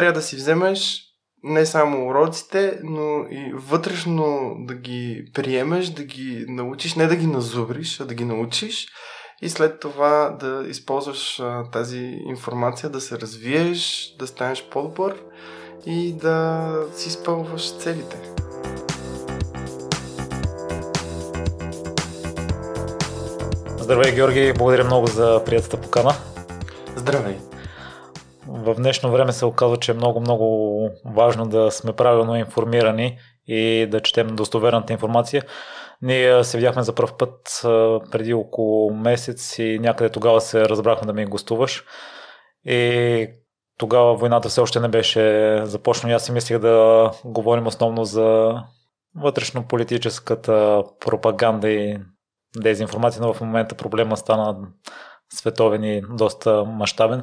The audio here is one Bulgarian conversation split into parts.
трябва да си вземеш не само уроците, но и вътрешно да ги приемеш, да ги научиш, не да ги назубриш, а да ги научиш и след това да използваш а, тази информация, да се развиеш, да станеш по-добър и да си изпълваш целите. Здравей, Георги, благодаря много за приятата покана. Здравей! В днешно време се оказва, че е много, много важно да сме правилно информирани и да четем достоверната информация. Ние се видяхме за първ път преди около месец и някъде тогава се разбрахме да ми гостуваш. И тогава войната все още не беше започнала. Аз си мислех да говорим основно за вътрешно-политическата пропаганда и дезинформация, но в момента проблема стана световен и доста мащабен.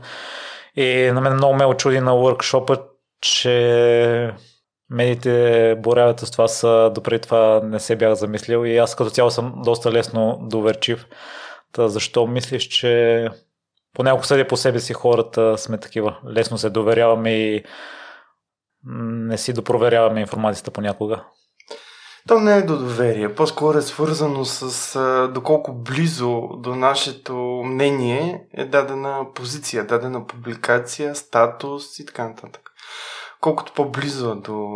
И на мен много ме очуди на workshop че медиите боравят с това, са, допреди това не се бях замислил и аз като цяло съм доста лесно доверчив. Та защо мислиш, че понякога съдя по себе си хората сме такива. Лесно се доверяваме и не си допроверяваме информацията понякога. То не е до доверие, по-скоро е свързано с а, доколко близо до нашето мнение е дадена позиция, дадена публикация, статус и така нататък. Колкото по-близо до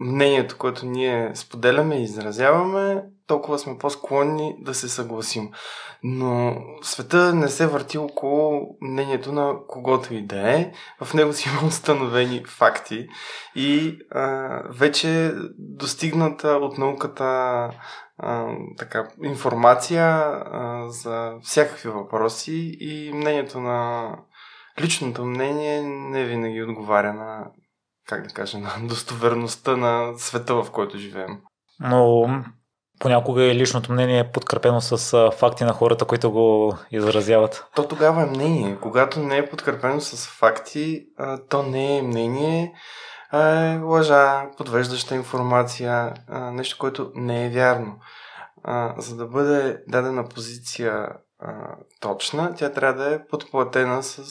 мнението, което ние споделяме и изразяваме, толкова сме по-склонни да се съгласим. Но света не се върти около мнението на когото и да е. В него си има установени факти и а, вече достигната от науката а, така, информация а, за всякакви въпроси и мнението на личното мнение не винаги отговаря на как да кажа, на достоверността на света, в който живеем. Но понякога и личното мнение е подкрепено с факти на хората, които го изразяват. То тогава е мнение. Когато не е подкрепено с факти, то не е мнение, а е лъжа, подвеждаща информация, нещо, което не е вярно. За да бъде дадена позиция точна, тя трябва да е подплатена с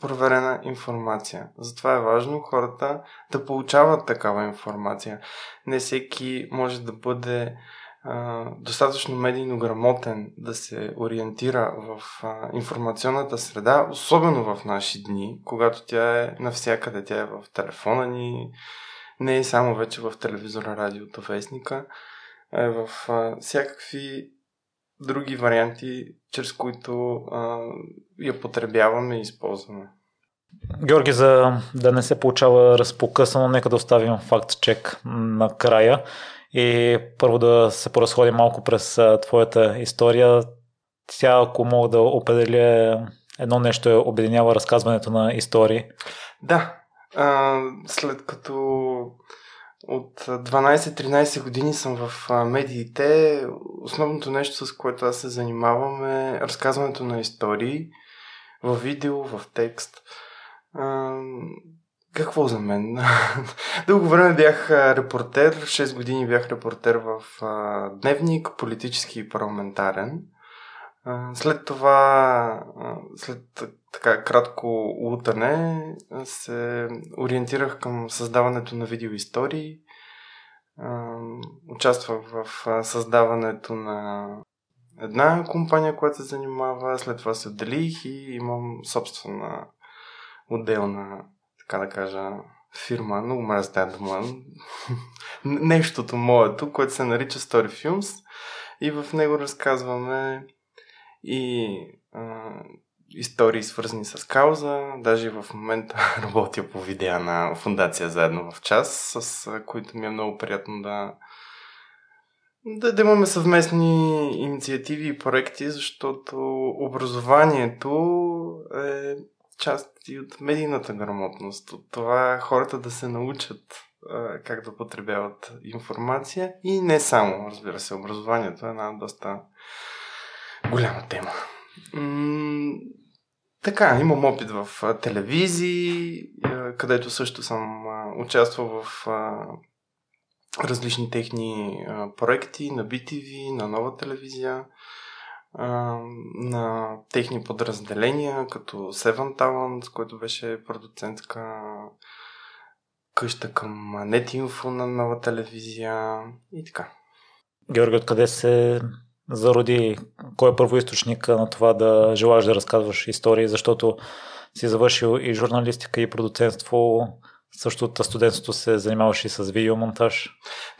проверена информация. Затова е важно хората да получават такава информация. Не всеки може да бъде а, достатъчно медийно грамотен да се ориентира в а, информационната среда, особено в наши дни, когато тя е навсякъде. Тя е в телефона ни, не е само вече в телевизора, радиото, вестника, е в а, всякакви други варианти, чрез които а, я потребяваме и използваме. Георги, за да не се получава разпокъсано, нека да оставим факт чек накрая и първо да се поразходим малко през твоята история. Тя, ако мога да определя едно нещо, е обединява разказването на истории. Да, а, след като от 12-13 години съм в медиите, основното нещо, с което аз се занимавам е разказването на истории в видео, в текст. Какво за мен? Дълго време бях репортер, 6 години бях репортер в Дневник, политически и парламентарен. След това, след така кратко лутане, се ориентирах към създаването на видеоистории. Участвах в създаването на една компания, която се занимава, след това се отделих и имам собствена отделна, така да кажа, фирма, много тази дума, нещото моето, което се нарича Story Films. И в него разказваме и истории свързани с кауза. Даже в момента работя по видеа на Фундация Заедно в час, с които ми е много приятно да, да, да имаме съвместни инициативи и проекти, защото образованието е част и от медийната грамотност, от това хората да се научат а, как да потребяват информация и не само, разбира се, образованието е една доста голяма тема. Така, имам опит в телевизии, където също съм участвал в различни техни проекти на BTV, на нова телевизия на техни подразделения, като Seven Talent, който беше продуцентка къща към Нетинфо на нова телевизия и така. Георги, откъде се зароди, кой е първоисточник на това да желаш да разказваш истории, защото си завършил и журналистика, и продуцентство, също от студентството се занимаваш и с видеомонтаж.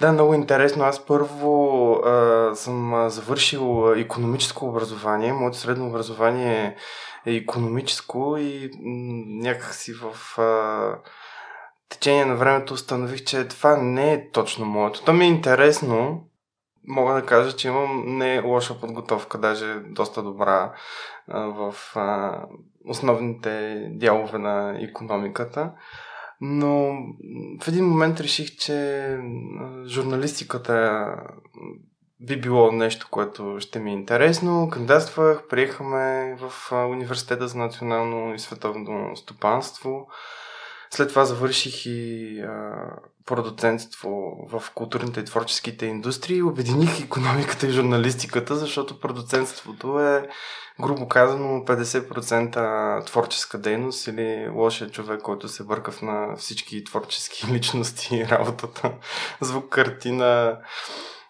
Да, много интересно. Аз първо а, съм завършил економическо образование. Моето средно образование е економическо и м- някакси в а, течение на времето установих, че това не е точно моето. То ми е интересно. Мога да кажа, че имам не лоша подготовка, даже доста добра в основните дялове на економиката. Но в един момент реших, че журналистиката би било нещо, което ще ми е интересно. Кандидатствах, приехаме в Университета за национално и световно стопанство. След това завърших и продуцентство в културните и творческите индустрии. Обединих економиката и журналистиката, защото продуцентството е, грубо казано, 50% творческа дейност или лошия човек, който се бърка на всички творчески личности работата. Звук, картина,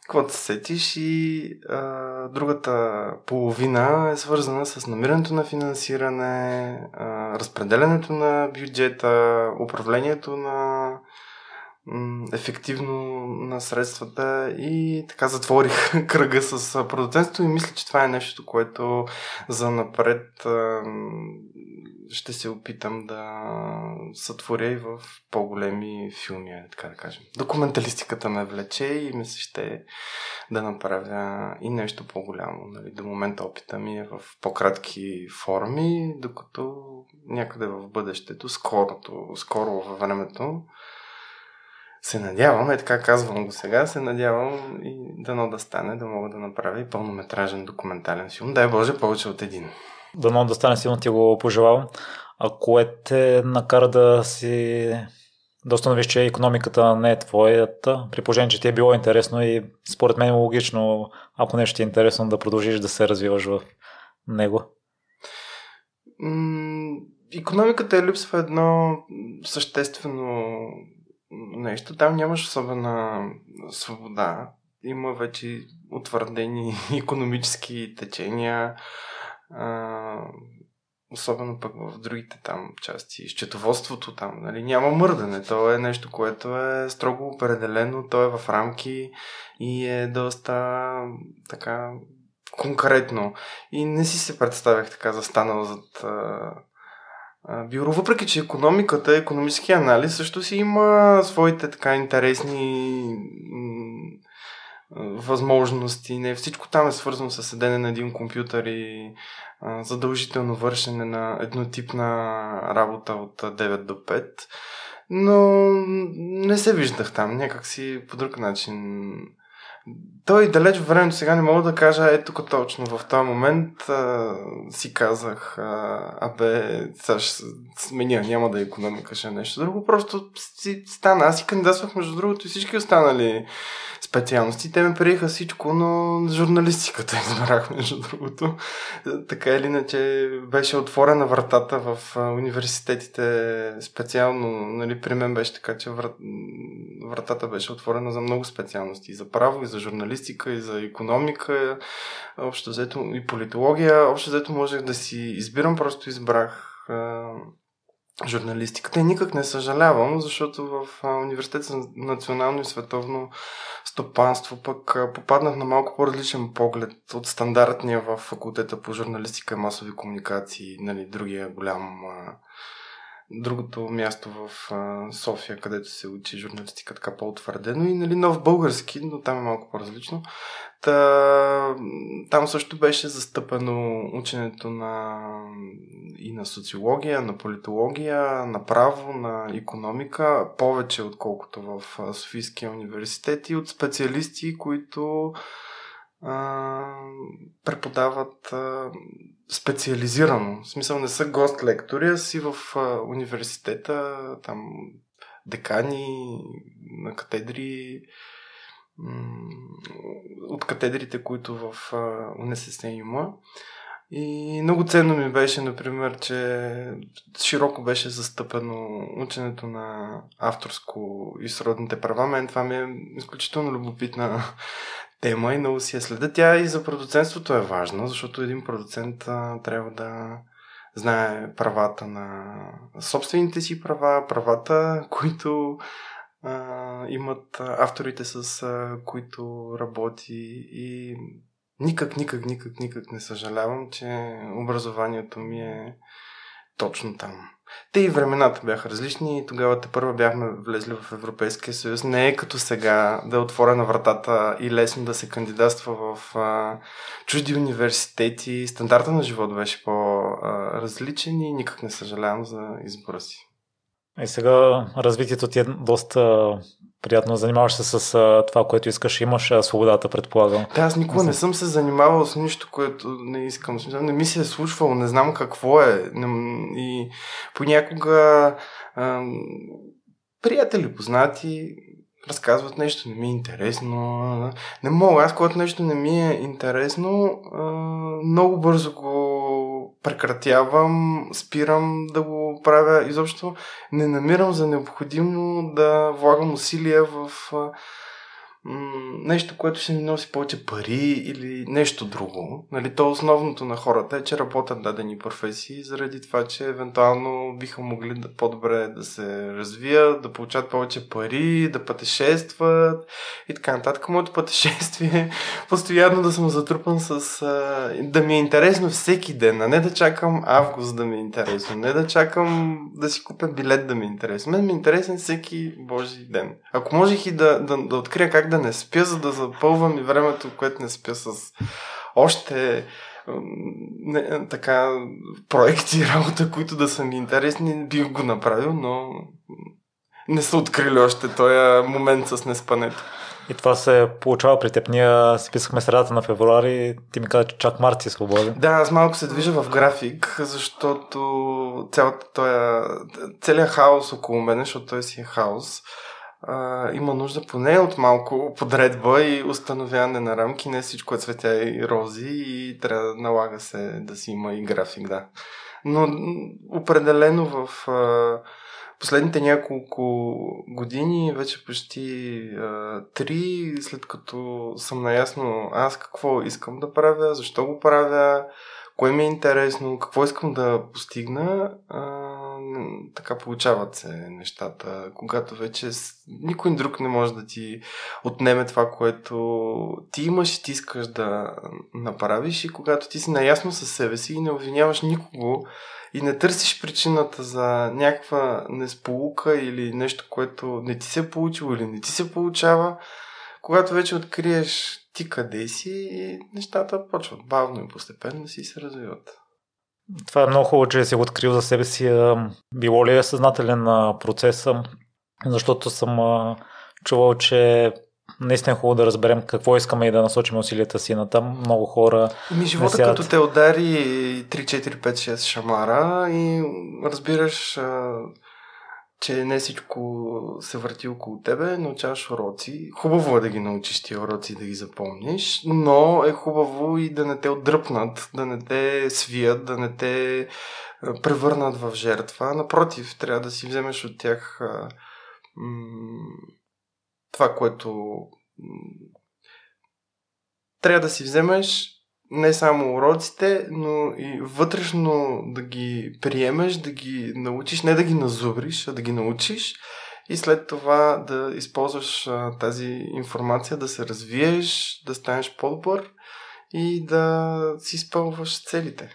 каквото се сетиш и а, другата половина е свързана с намирането на финансиране, а, разпределянето на бюджета, управлението на ефективно на средствата и така затворих кръга с продуцентството и мисля, че това е нещо, което за напред ще се опитам да сътворя и в по-големи филми, така да кажем. Документалистиката ме влече и ми се ще да направя и нещо по-голямо. Нали. До момента опита ми е в по-кратки форми, докато някъде в бъдещето, скорото, скоро във времето, се надявам, е така казвам го сега, се надявам и дано да стане, да мога да направя и пълнометражен документален филм. Дай Боже, повече от един. Дано да стане силно ти го пожелавам. А кое те накара да си да установиш, че економиката не е твоята, при положение, че ти е било интересно и според мен е логично, ако нещо ти е интересно, да продължиш да се развиваш в него. економиката е липсва едно съществено нещо. Там нямаш особена свобода. Има вече утвърдени економически течения а, особено пък в другите там части, счетоводството там, нали, няма мърдане. То е нещо, което е строго определено, то е в рамки и е доста така конкретно. И не си се представях така застанал зад а, бюро, въпреки че економиката, економически анализ също си има своите така интересни възможности. Не всичко там е свързано с седене на един компютър и задължително вършене на еднотипна работа от 9 до 5. Но не се виждах там. Някак си по друг начин той далеч в времето сега не мога да кажа, ето тук точно в този момент а, си казах, а, абе, сега ще сменя, няма да е економика, ще е нещо друго. Просто си стана. Аз си кандидатствах между другото и всички останали специалности. Те ме приеха всичко, но журналистиката избрах, между другото. Така или иначе беше отворена вратата в университетите специално. Нали, при мен беше така, че врат... вратата беше отворена за много специалности. И за право, и за журналистика, и за економика, общо взето и политология. Общо взето можех да си избирам, просто избрах журналистиката и никак не съжалявам, защото в университет за национално и световно стопанство пък попаднах на малко по-различен поглед от стандартния в факултета по журналистика и масови комуникации, нали, другия голям другото място в София, където се учи журналистика така по-утвърдено и нали, нов български, но там е малко по-различно. Та, там също беше застъпено ученето на, и на социология, на политология, на право, на економика, повече отколкото в Софийския университет и от специалисти, които а, преподават а, специализирано. В смисъл не са гост-лектори, а си в а, университета, там декани на катедри, от катедрите, които в УНСС има. И много ценно ми беше, например, че широко беше застъпено ученето на авторско и сродните права. Мен това ми е изключително любопитна тема и много си я следа. Тя и за продуцентството е важна, защото един продуцент трябва да знае правата на собствените си права, правата, които а, имат авторите, с а, които работи и никак, никак, никак, никак не съжалявам, че образованието ми е точно там. Те и времената бяха различни и тогава те първо бяхме влезли в Европейския съюз. Не е като сега да е отворена вратата и лесно да се кандидатства в а, чужди университети. Стандарта на живот беше по-различен и никак не съжалявам за избора си. И сега развитието ти е доста приятно. Занимаваш се с това, което искаш. Имаш свободата, предполагам. Да, аз никога не съм се занимавал с нищо, което не искам. Не ми се е случвало, не знам какво е. И понякога приятели, познати, разказват нещо, не ми е интересно. Не мога. Аз, когато нещо не ми е интересно, много бързо го прекратявам, спирам да го правя. Изобщо не намирам за необходимо да влагам усилия в нещо, което ще ми носи повече пари или нещо друго. Нали, то основното на хората е, че работят дадени професии, заради това, че евентуално биха могли да по-добре да се развият, да получат повече пари, да пътешестват и така нататък. Моето пътешествие е постоянно да съм затрупан с... да ми е интересно всеки ден, а не да чакам август да ми е интересно, не да чакам да си купя билет да ми е интересно. Мен ми е интересен всеки божи ден. Ако можех и да, да, да открия как да да не спя, за да запълвам и времето, което не спя с още не, така проекти и работа, които да са ми интересни, бих го направил, но не са открили още този момент с неспането. И това се получава при теб. Ние си писахме средата на февруари, ти ми каза, че чак март си свободен. Да, аз малко се движа в график, защото цялата тоя, целият хаос около мен, защото той си е хаос, а, има нужда поне от малко подредба и установяване на рамки. Не всичко е цветя и рози и трябва да налага се да си има и график, да. Но определено в а, последните няколко години, вече почти а, три, след като съм наясно аз какво искам да правя, защо го правя, кое ми е интересно, какво искам да постигна, а, така получават се нещата, когато вече никой друг не може да ти отнеме това, което ти имаш и ти искаш да направиш. И когато ти си наясно със себе си и не обвиняваш никого и не търсиш причината за някаква несполука или нещо, което не ти се е получило или не ти се получава, когато вече откриеш ти къде си и нещата почват бавно и постепенно си се развиват. Това е много хубаво, че си го открил за себе си. Било ли е съзнателен процес? Защото съм чувал, че наистина е хубаво да разберем какво искаме и да насочим усилията си на там. Много хора. Ми живота като те удари 3, 4, 5, 6 шамара и разбираш че не всичко се върти около тебе, научаваш уроци. Хубаво е да ги научиш тия уроци да ги запомниш, но е хубаво и да не те отдръпнат, да не те свият, да не те превърнат в жертва. Напротив, трябва да си вземеш от тях това, което трябва да си вземеш не само уроците, но и вътрешно да ги приемеш, да ги научиш, не да ги назубриш, а да ги научиш и след това да използваш а, тази информация, да се развиеш, да станеш по-добър и да си изпълваш целите.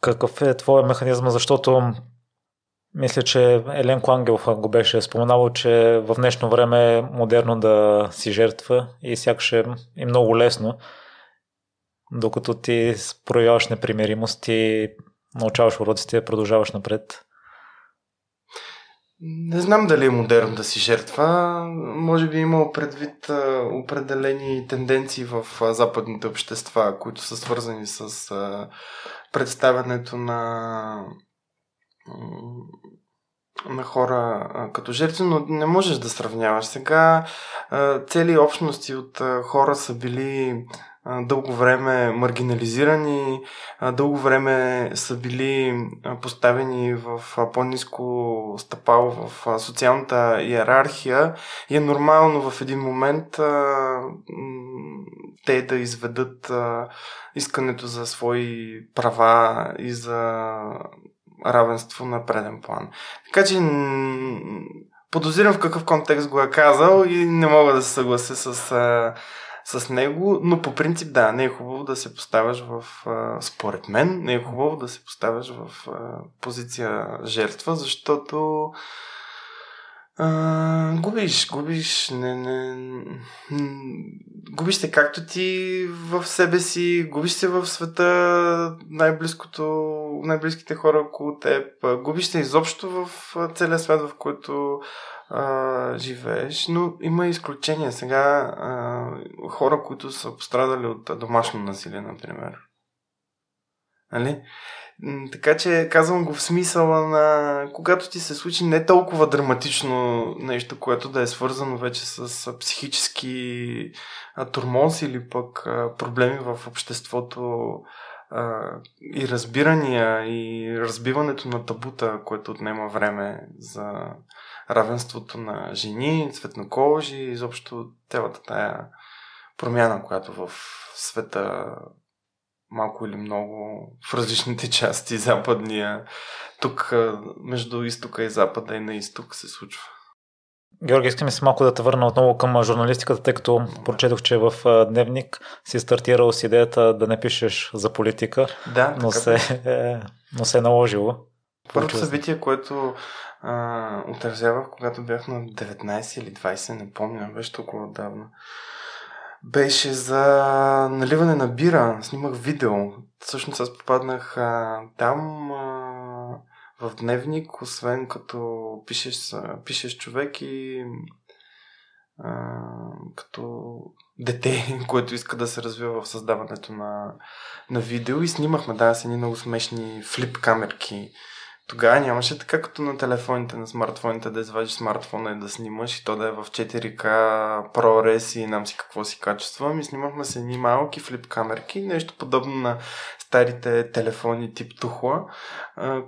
Какъв е твоя механизъм? Защото мисля, че Елен Ангелов го беше споменавал, че в днешно време е модерно да си жертва и сякаш е и много лесно докато ти проявяваш непримиримост и научаваш уроците продължаваш напред? Не знам дали е модерно да си жертва. Може би имал предвид а, определени тенденции в а, западните общества, които са свързани с а, представянето на на хора като жертви, но не можеш да сравняваш. Сега цели общности от хора са били дълго време маргинализирани, дълго време са били поставени в по-низко стъпало в социалната иерархия и е нормално в един момент те да изведат искането за свои права и за равенство на преден план. Така че подозирам в какъв контекст го е казал и не мога да се съглася с с него, но по принцип да, не е хубаво да се поставяш в, според мен, не е хубаво да се поставяш в позиция жертва, защото а, губиш, губиш, не, не, губиш се както ти в себе си, губиш се в света, най-близкото, най-близките хора около теб, губиш се изобщо в целия свят, в който живееш, но има изключения. Сега а, хора, които са пострадали от домашно насилие, например. Нали? Така че казвам го в смисъла на когато ти се случи не толкова драматично нещо, което да е свързано вече с психически турмоз или пък проблеми в обществото и разбирания и разбиването на табута, което отнема време за равенството на жени, цветнокожи, изобщо цялата тая промяна, която в света малко или много в различните части западния, тук между изтока и запада и на изток се случва. Георги, искам се малко да те върна отново към журналистиката, тъй като прочетох, че в Дневник си стартирал с идеята да не пишеш за политика, да, но, се, е, но се е наложило. Първото събитие, което а, отразявах, когато бях на 19 или 20, не помня, беше толкова давно. Беше за наливане на бира. Снимах видео. Всъщност аз попаднах а, там а, в дневник, освен като пишеш, пишеш човек и а, като дете, което иска да се развива в създаването на, на видео и снимахме, да, с едни много смешни флип камерки тогава нямаше така като на телефоните, на смартфоните, да извадиш смартфона и да снимаш и то да е в 4K, ProRes и нам си какво си качество. Ми снимахме се едни малки флип камерки, нещо подобно на старите телефони тип тухла,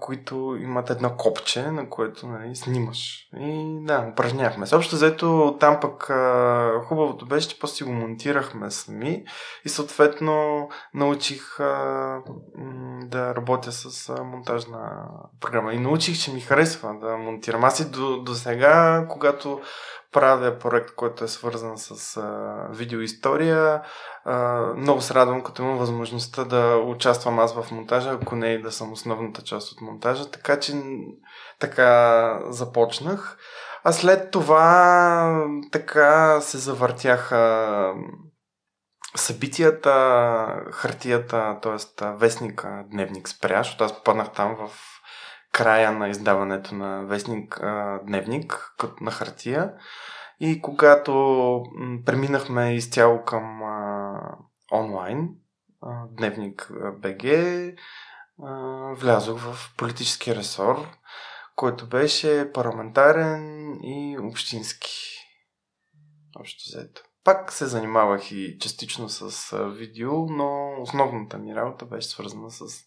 които имат едно копче, на което нали, снимаш. И да, упражнявахме се. Общо заето там пък хубавото беше, че после го монтирахме сами и съответно научих да работя с монтажна програма. И научих, че ми харесва да монтирам. Аз и до, до сега, когато правя проект, който е свързан с а, видеоистория, а, много се радвам, като имам възможността да участвам аз в монтажа, ако не и да съм основната част от монтажа. Така че така започнах. А след това така се завъртяха събитията, хартията, т.е. вестника, дневник спря, защото аз попаднах там в края на издаването на вестник дневник на хартия. И когато преминахме изцяло към онлайн, дневник БГ, влязох в политически ресор, който беше парламентарен и общински. Общо взето. Пак се занимавах и частично с видео, но основната ми работа беше свързана с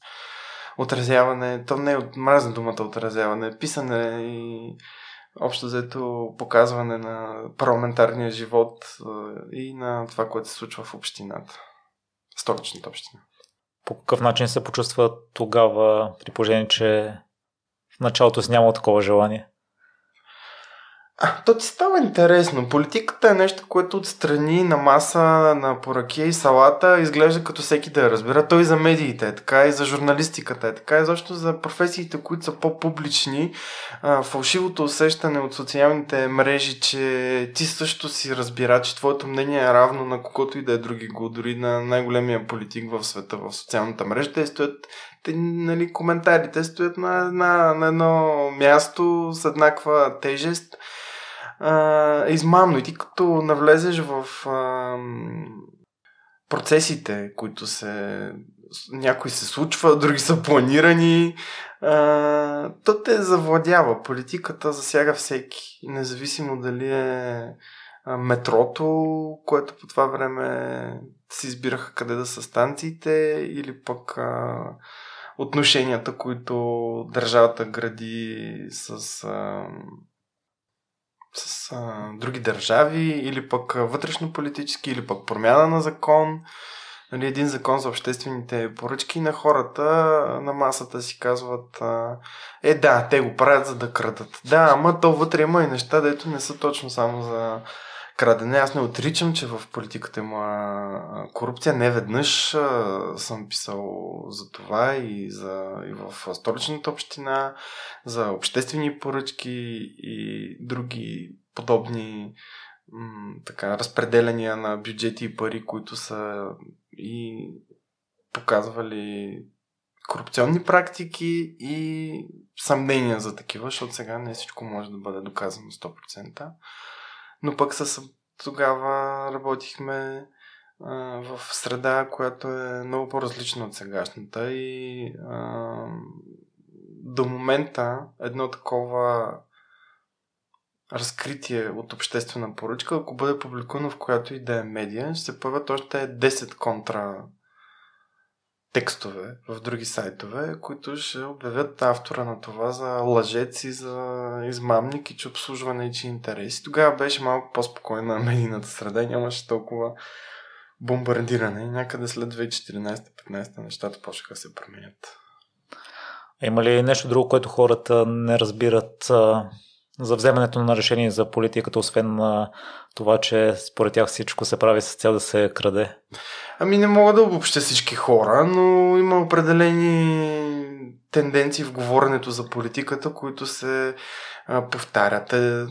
отразяване. То не е от мразна думата отразяване, писане и общо взето показване на парламентарния живот и на това, което се случва в общината. Столичната община. По какъв начин се почувства тогава, при положение, че в началото си нямало такова желание? А, то ти става интересно. Политиката е нещо, което отстрани на маса, на поръки и салата, изглежда като всеки да я разбира. Той и за медиите е така, и за журналистиката е така, и защо за професиите, които са по-публични, а, фалшивото усещане от социалните мрежи, че ти също си разбира, че твоето мнение е равно на когото и да е други го, дори на най-големия политик в света, в социалната мрежа. Те стоят те, нали, коментарите стоят на, на, на едно място с еднаква тежест а, измамно. И ти като навлезеш в а, процесите, които се някои се случва, други са планирани, а, то те завладява. Политиката засяга всеки, независимо дали е метрото, което по това време си избираха къде да са станциите или пък а, отношенията, които държавата гради с, а, с а, други държави или пък вътрешно-политически, или пък промяна на закон нали, един закон за обществените поръчки на хората на масата си казват е да, те го правят за да крадат. Да, ама то вътре има и неща, дето не са точно само за крадене. Аз не отричам, че в политиката има корупция. Не веднъж съм писал за това и, за, и в столичната община, за обществени поръчки и други подобни м- така, разпределения на бюджети и пари, които са и показвали корупционни практики и съмнения за такива, защото сега не всичко може да бъде доказано 100%. Но пък с тогава работихме а, в среда, която е много по-различна от сегашната и а, до момента едно такова разкритие от обществена поръчка, ако бъде публикувано в която и да е медия, ще се появят още 10 контра текстове в други сайтове, които ще обявят автора на това за лъжец и за измамник и че обслужва нечи интереси. Тогава беше малко по-спокойна медийната среда и нямаше толкова бомбардиране. Някъде след 2014-15 нещата почнаха да се променят. Има ли нещо друго, което хората не разбират за вземането на решение за политиката, освен на това, че според тях всичко се прави с цел да се краде? Ами не мога да обобща всички хора, но има определени тенденции в говоренето за политиката, които се а, повтарят. Е,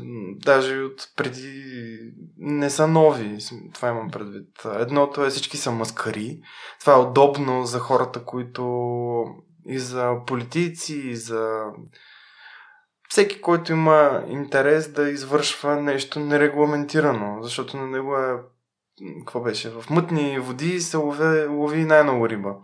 даже от преди не са нови, това имам предвид. Едното е всички са маскари. Това е удобно за хората, които и за политици, и за всеки, който има интерес да извършва нещо нерегламентирано, защото на него е какво беше? В мътни води се лови, лови най-много риба.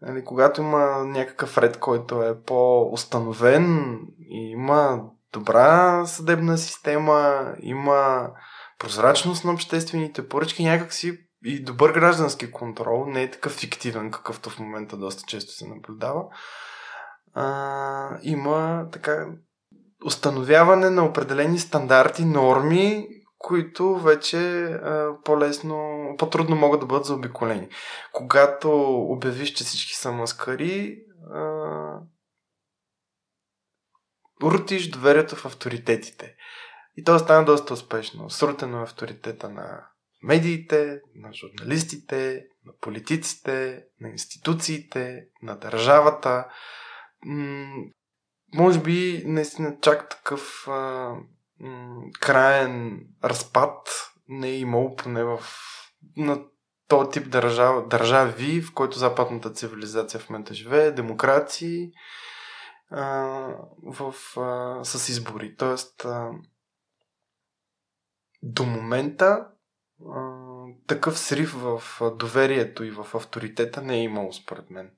Нали, когато има някакъв ред, който е по-установен и има добра съдебна система, има прозрачност на обществените поръчки, някакси и добър граждански контрол, не е такъв фиктивен, какъвто в момента доста често се наблюдава. А, има така установяване на определени стандарти, норми, които вече а, по-лесно, по-трудно могат да бъдат заобиколени. Когато обявиш, че всички са маскари, а, рутиш доверието в авторитетите. И то стана доста успешно. Срутено е авторитета на медиите, на журналистите, на политиците, на институциите, на държавата може би наистина чак такъв а, м- краен разпад не е имал поне в на този тип държав, държави, в който западната цивилизация в момента живее, демокрации а, в, а, с избори. Тоест, а, до момента а, такъв срив в доверието и в авторитета не е имало, според мен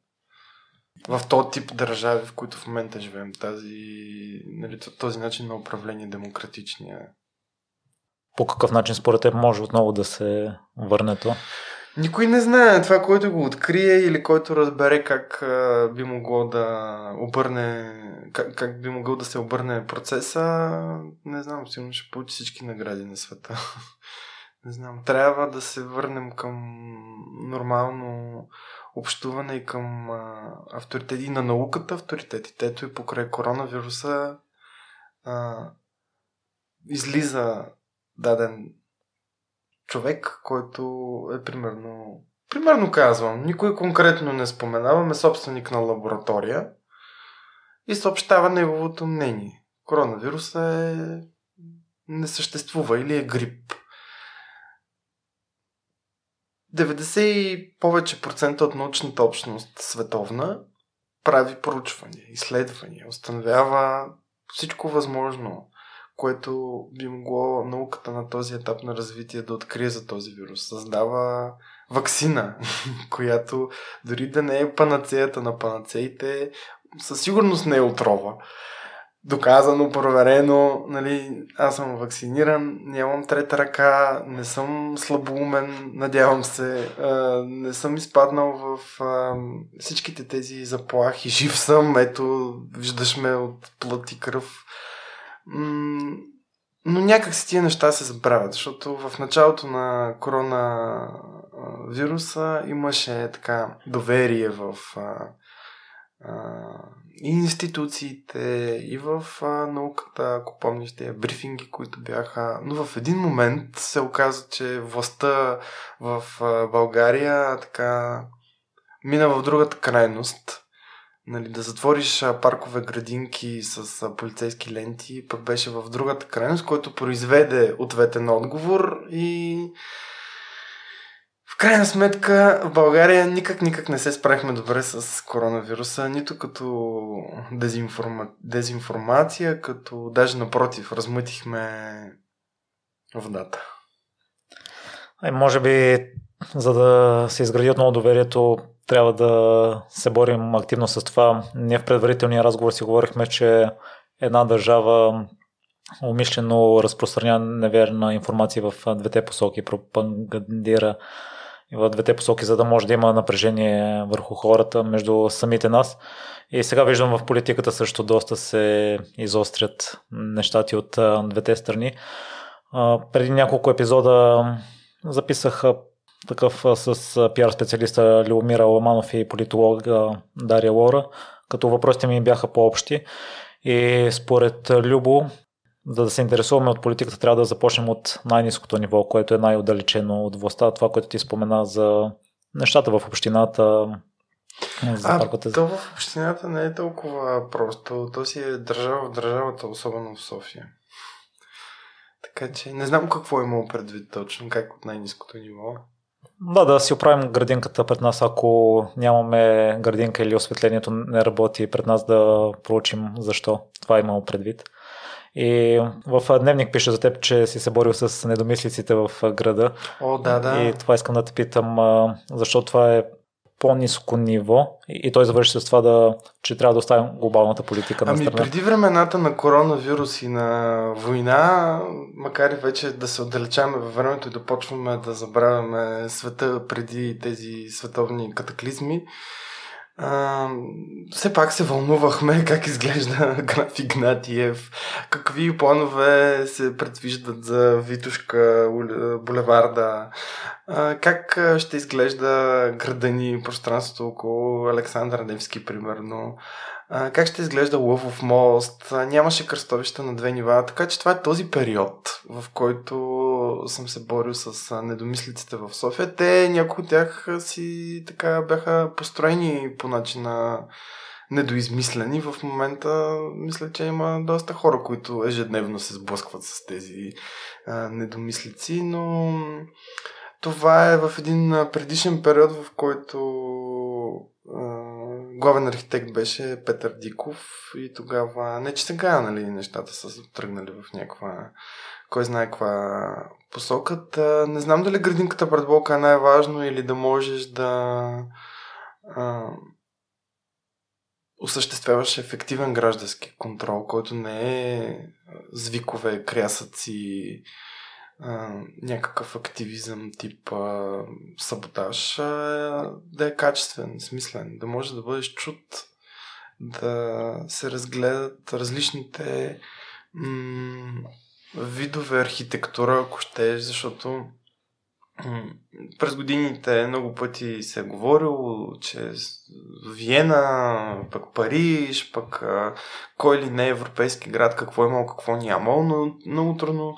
в този тип държави, в които в момента живеем, тази, нали, този начин на управление демократичния. По какъв начин според теб може отново да се върне то? Никой не знае. Това, който го открие или който разбере как а, би могло да обърне, как, как би могъл да се обърне процеса, не знам, сигурно ще получи всички награди на света. не знам. Трябва да се върнем към нормално общуване и към а, авторитети на науката, авторитетите. Ето и покрай коронавируса а, излиза даден човек, който е примерно примерно казвам, никой конкретно не споменаваме, собственик на лаборатория и съобщава неговото мнение. Коронавируса е не съществува или е грип. 90 и повече процента от научната общност световна прави проучвания, изследвания, установява всичко възможно, което би могло науката на този етап на развитие да открие за този вирус. Създава вакцина, която дори да не е панацеята на панацеите, със сигурност не е отрова. Доказано, проверено, нали, аз съм вакциниран, нямам трета ръка, не съм слабоумен, надявам се, а, не съм изпаднал в а, всичките тези заплахи, жив съм, ето, виждаш ме от плът и кръв. М- но някак си тия неща се забравят, защото в началото на коронавируса имаше така доверие в а, и институциите, и в а, науката, ако помниш тези брифинги, които бяха. Но в един момент се оказа, че властта в а, България така мина в другата крайност. Нали, да затвориш а, паркове градинки с а, полицейски ленти, пък беше в другата крайност, който произведе ответен отговор и крайна сметка в България никак, никак не се справихме добре с коронавируса, нито като дезинформа... дезинформация, като даже напротив, размътихме водата. Ай, може би, за да се изгради отново доверието, трябва да се борим активно с това. Ние в предварителния разговор си говорихме, че една държава умишлено разпространява неверна информация в двете посоки, пропагандира в двете посоки, за да може да има напрежение върху хората между самите нас. И сега виждам в политиката също доста се изострят нещата от двете страни. Преди няколко епизода записах такъв с пиар специалиста Леомира Ламанов и политолога Дария Лора, като въпросите ми бяха по-общи. И според Любо, за да се интересуваме от политиката, трябва да започнем от най-низкото ниво, което е най-отдалечено от властта. Това, което ти спомена за нещата в общината. За а, парката. то в общината не е толкова просто. То си е държава в държавата, особено в София. Така че не знам какво е имало предвид точно, как от най-низкото ниво. Да, да си оправим градинката пред нас, ако нямаме градинка или осветлението не работи пред нас да проучим защо. Това е имало предвид. И в дневник пише за теб, че си се борил с недомислиците в града. О, да, да. И това искам да те питам, защо това е по-низко ниво и той завърши с това, да, че трябва да оставим глобалната политика на страна. Ами преди времената на коронавирус и на война, макар и вече да се отдалечаваме във времето и да почваме да забравяме света преди тези световни катаклизми, а, все пак се вълнувахме как изглежда граф Игнатиев, какви планове се предвиждат за Витушка, булеварда, а, как ще изглежда града ни, пространството около Александър Невски, примерно а, как ще изглежда Лъвов мост, а, нямаше кръстовища на две нива, така че това е този период, в който съм се борил с а, недомислиците в София. Те, някои от тях си така бяха построени по начина недоизмислени. В момента мисля, че има доста хора, които ежедневно се сблъскват с тези а, недомислици, но това е в един предишен период, в който главен архитект беше Петър Диков и тогава, не че сега нали, нещата са тръгнали в някаква, кой знае каква посока. Не знам дали градинката пред блока е най-важно или да можеш да а, осъществяваш ефективен граждански контрол, който не е звикове, крясъци, някакъв активизъм тип а, саботаж, а, да е качествен, смислен, да може да бъдеш чут, да се разгледат различните м- видове архитектура, ако щеш, защото през годините много пъти се е говорило, че Виена, пък Париж, пък кой ли не европейски град, какво е имал, какво нямал, но много трудно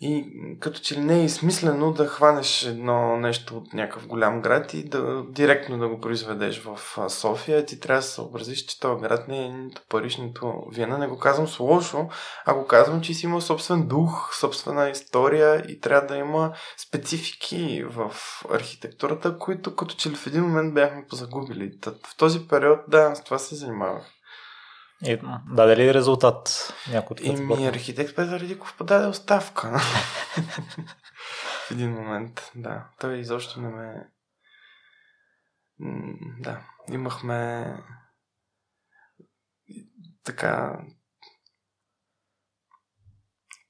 и като че ли не е измислено да хванеш едно нещо от някакъв голям град и да директно да го произведеш в София. Ти трябва да съобразиш, че този град не е нито Париж, нито Виена. Не го казвам с лошо, а го казвам, че си има собствен дух, собствена история и трябва да има специфики в архитектурата, които като че ли в един момент бяхме позагубили. В този период, да, с това се занимавах. И даде ли резултат някой от ми архитект Петър Ридиков подаде оставка. в един момент, да. Той изобщо не ме... Да, имахме така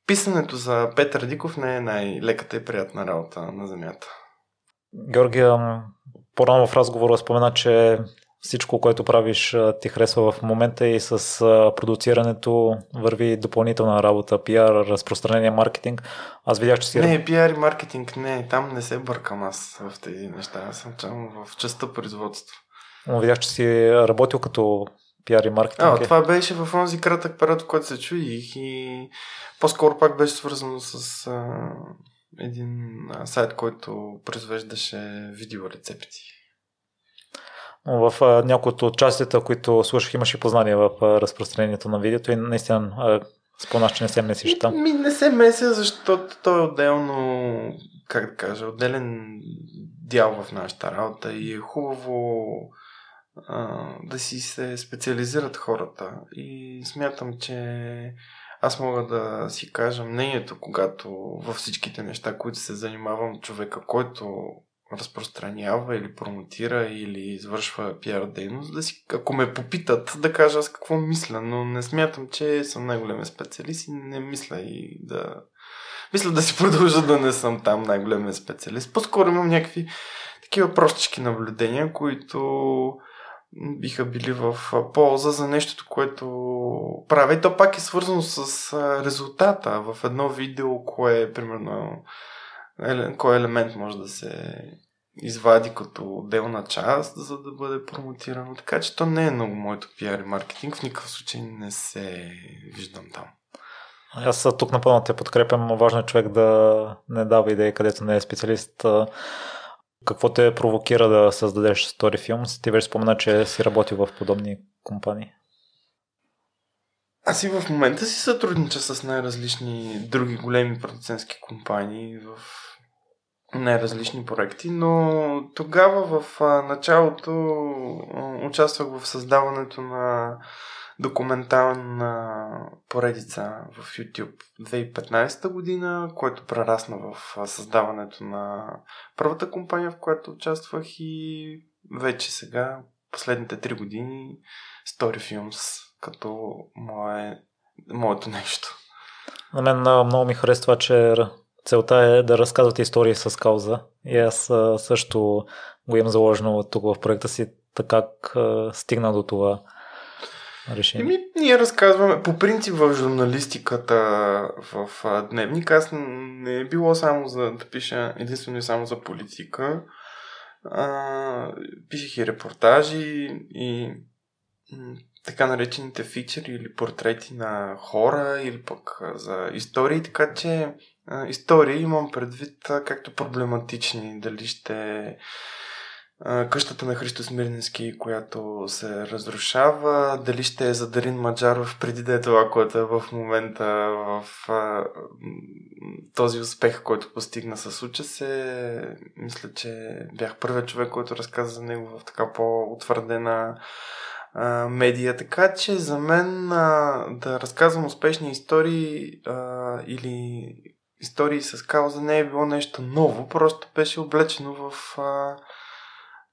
писането за Петър Диков не е най-леката и приятна работа на земята. Георгия, по-рано в разговора спомена, че всичко, което правиш, ти харесва в момента и с продуцирането върви допълнителна работа, пиар, разпространение, маркетинг. Аз видях, че си... Не, пиар и маркетинг не, там не се бъркам аз в тези неща. Аз съм само в частта производство. Но видях, че си работил като пиар и маркетинг. А, това беше в този кратък период, в който се чуих и по-скоро пак беше свързано с а, един а, сайт, който произвеждаше видеорецепти. В някои от частите, които слушах, имаше познание в разпространението на видеото и наистина спомнаш, че не се месиш там. Ми, не се меся, защото той е отделно, как да кажа, отделен дял в нашата работа и е хубаво а, да си се специализират хората. И смятам, че аз мога да си кажа мнението, когато във всичките неща, които се занимавам, човека, който разпространява или промотира или извършва пиар дейност, да си, ако ме попитат, да кажа аз какво мисля, но не смятам, че съм най-големия специалист и не мисля и да... Мисля да си продължа да не съм там най-големия специалист. По-скоро имам някакви такива простички наблюдения, които биха били в полза за нещото, което правя. И то пак е свързано с резултата. В едно видео, кое, примерно, кой елемент може да се извади като отделна част, за да бъде промотирано. Така че то не е много моето пиар и маркетинг. В никакъв случай не се виждам там. Аз тук напълно те подкрепям. Важно е човек да не дава идеи, където не е специалист. Какво те провокира да създадеш стори филм? Ти вече спомена, че си работил в подобни компании. Аз и в момента си сътруднича с най-различни други големи продуцентски компании в най-различни проекти, но тогава в началото участвах в създаването на документална поредица в YouTube 2015 година, който прерасна в създаването на първата компания, в която участвах и вече сега, последните три години, Story Films като мое, моето нещо. На мен много ми харесва, че целта е да разказвате истории с кауза. И аз също го имам заложено тук в проекта си, така как стигна до това решение? Еми, ние разказваме, по принцип в журналистиката в Дневник, аз не е било само за да пиша единствено и само за политика. А, пишех и репортажи и така наречените фичери или портрети на хора или пък за истории, така че истории имам предвид както проблематични, дали ще къщата на Христо Смирненски, която се разрушава, дали ще е за Дарин Маджаров преди да е това, което е в момента в а, този успех, който постигна с Уча се. Мисля, че бях първият човек, който разказа за него в така по-утвърдена а, медия. Така че за мен а, да разказвам успешни истории а, или истории с кауза не е било нещо ново, просто беше облечено в а,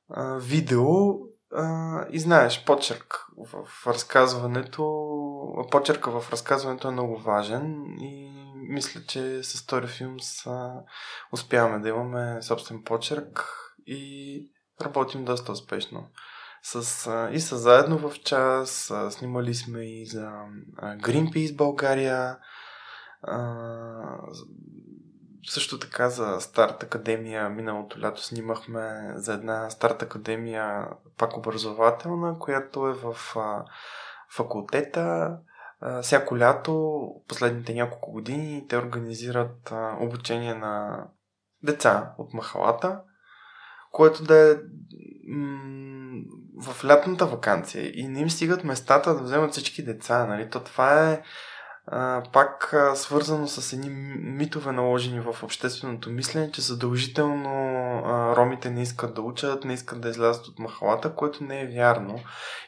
а, видео а, и знаеш, почерк в разказването, почерка в разказването е много важен и мисля, че с втори филм са, успяваме да имаме собствен почерк и работим доста успешно. С, а, и са заедно в час, а, снимали сме и за а, Greenpeace България, също така за Старт Академия миналото лято снимахме за една Старт Академия пак образователна, която е в а, факултета. А, всяко лято, последните няколко години, те организират а, обучение на деца от махалата, което да е м- в лятната вакансия и не им стигат местата да вземат всички деца. Нали? То това е пак свързано с едни митове наложени в общественото мислене, че задължително ромите не искат да учат, не искат да излязат от махалата, което не е вярно.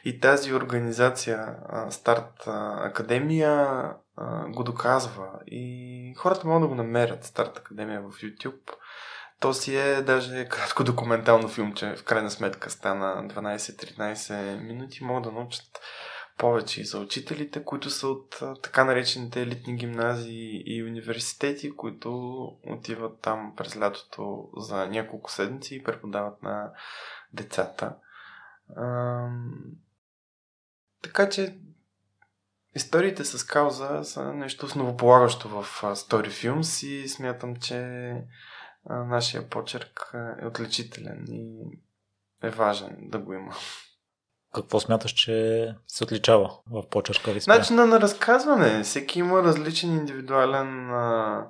И тази организация Старт Академия го доказва. И хората могат да го намерят Старт Академия в YouTube. То си е даже кратко документално филмче, в крайна сметка стана 12-13 минути, могат да научат повече и за учителите, които са от така наречените елитни гимназии и университети, които отиват там през лятото за няколко седмици и преподават на децата. Така че историите с кауза са нещо основополагащо в Story Films и смятам, че нашия почерк е отличителен и е важен да го има. Какво смяташ, че се отличава в почерка ви? Начина на разказване. Всеки има различен индивидуален а,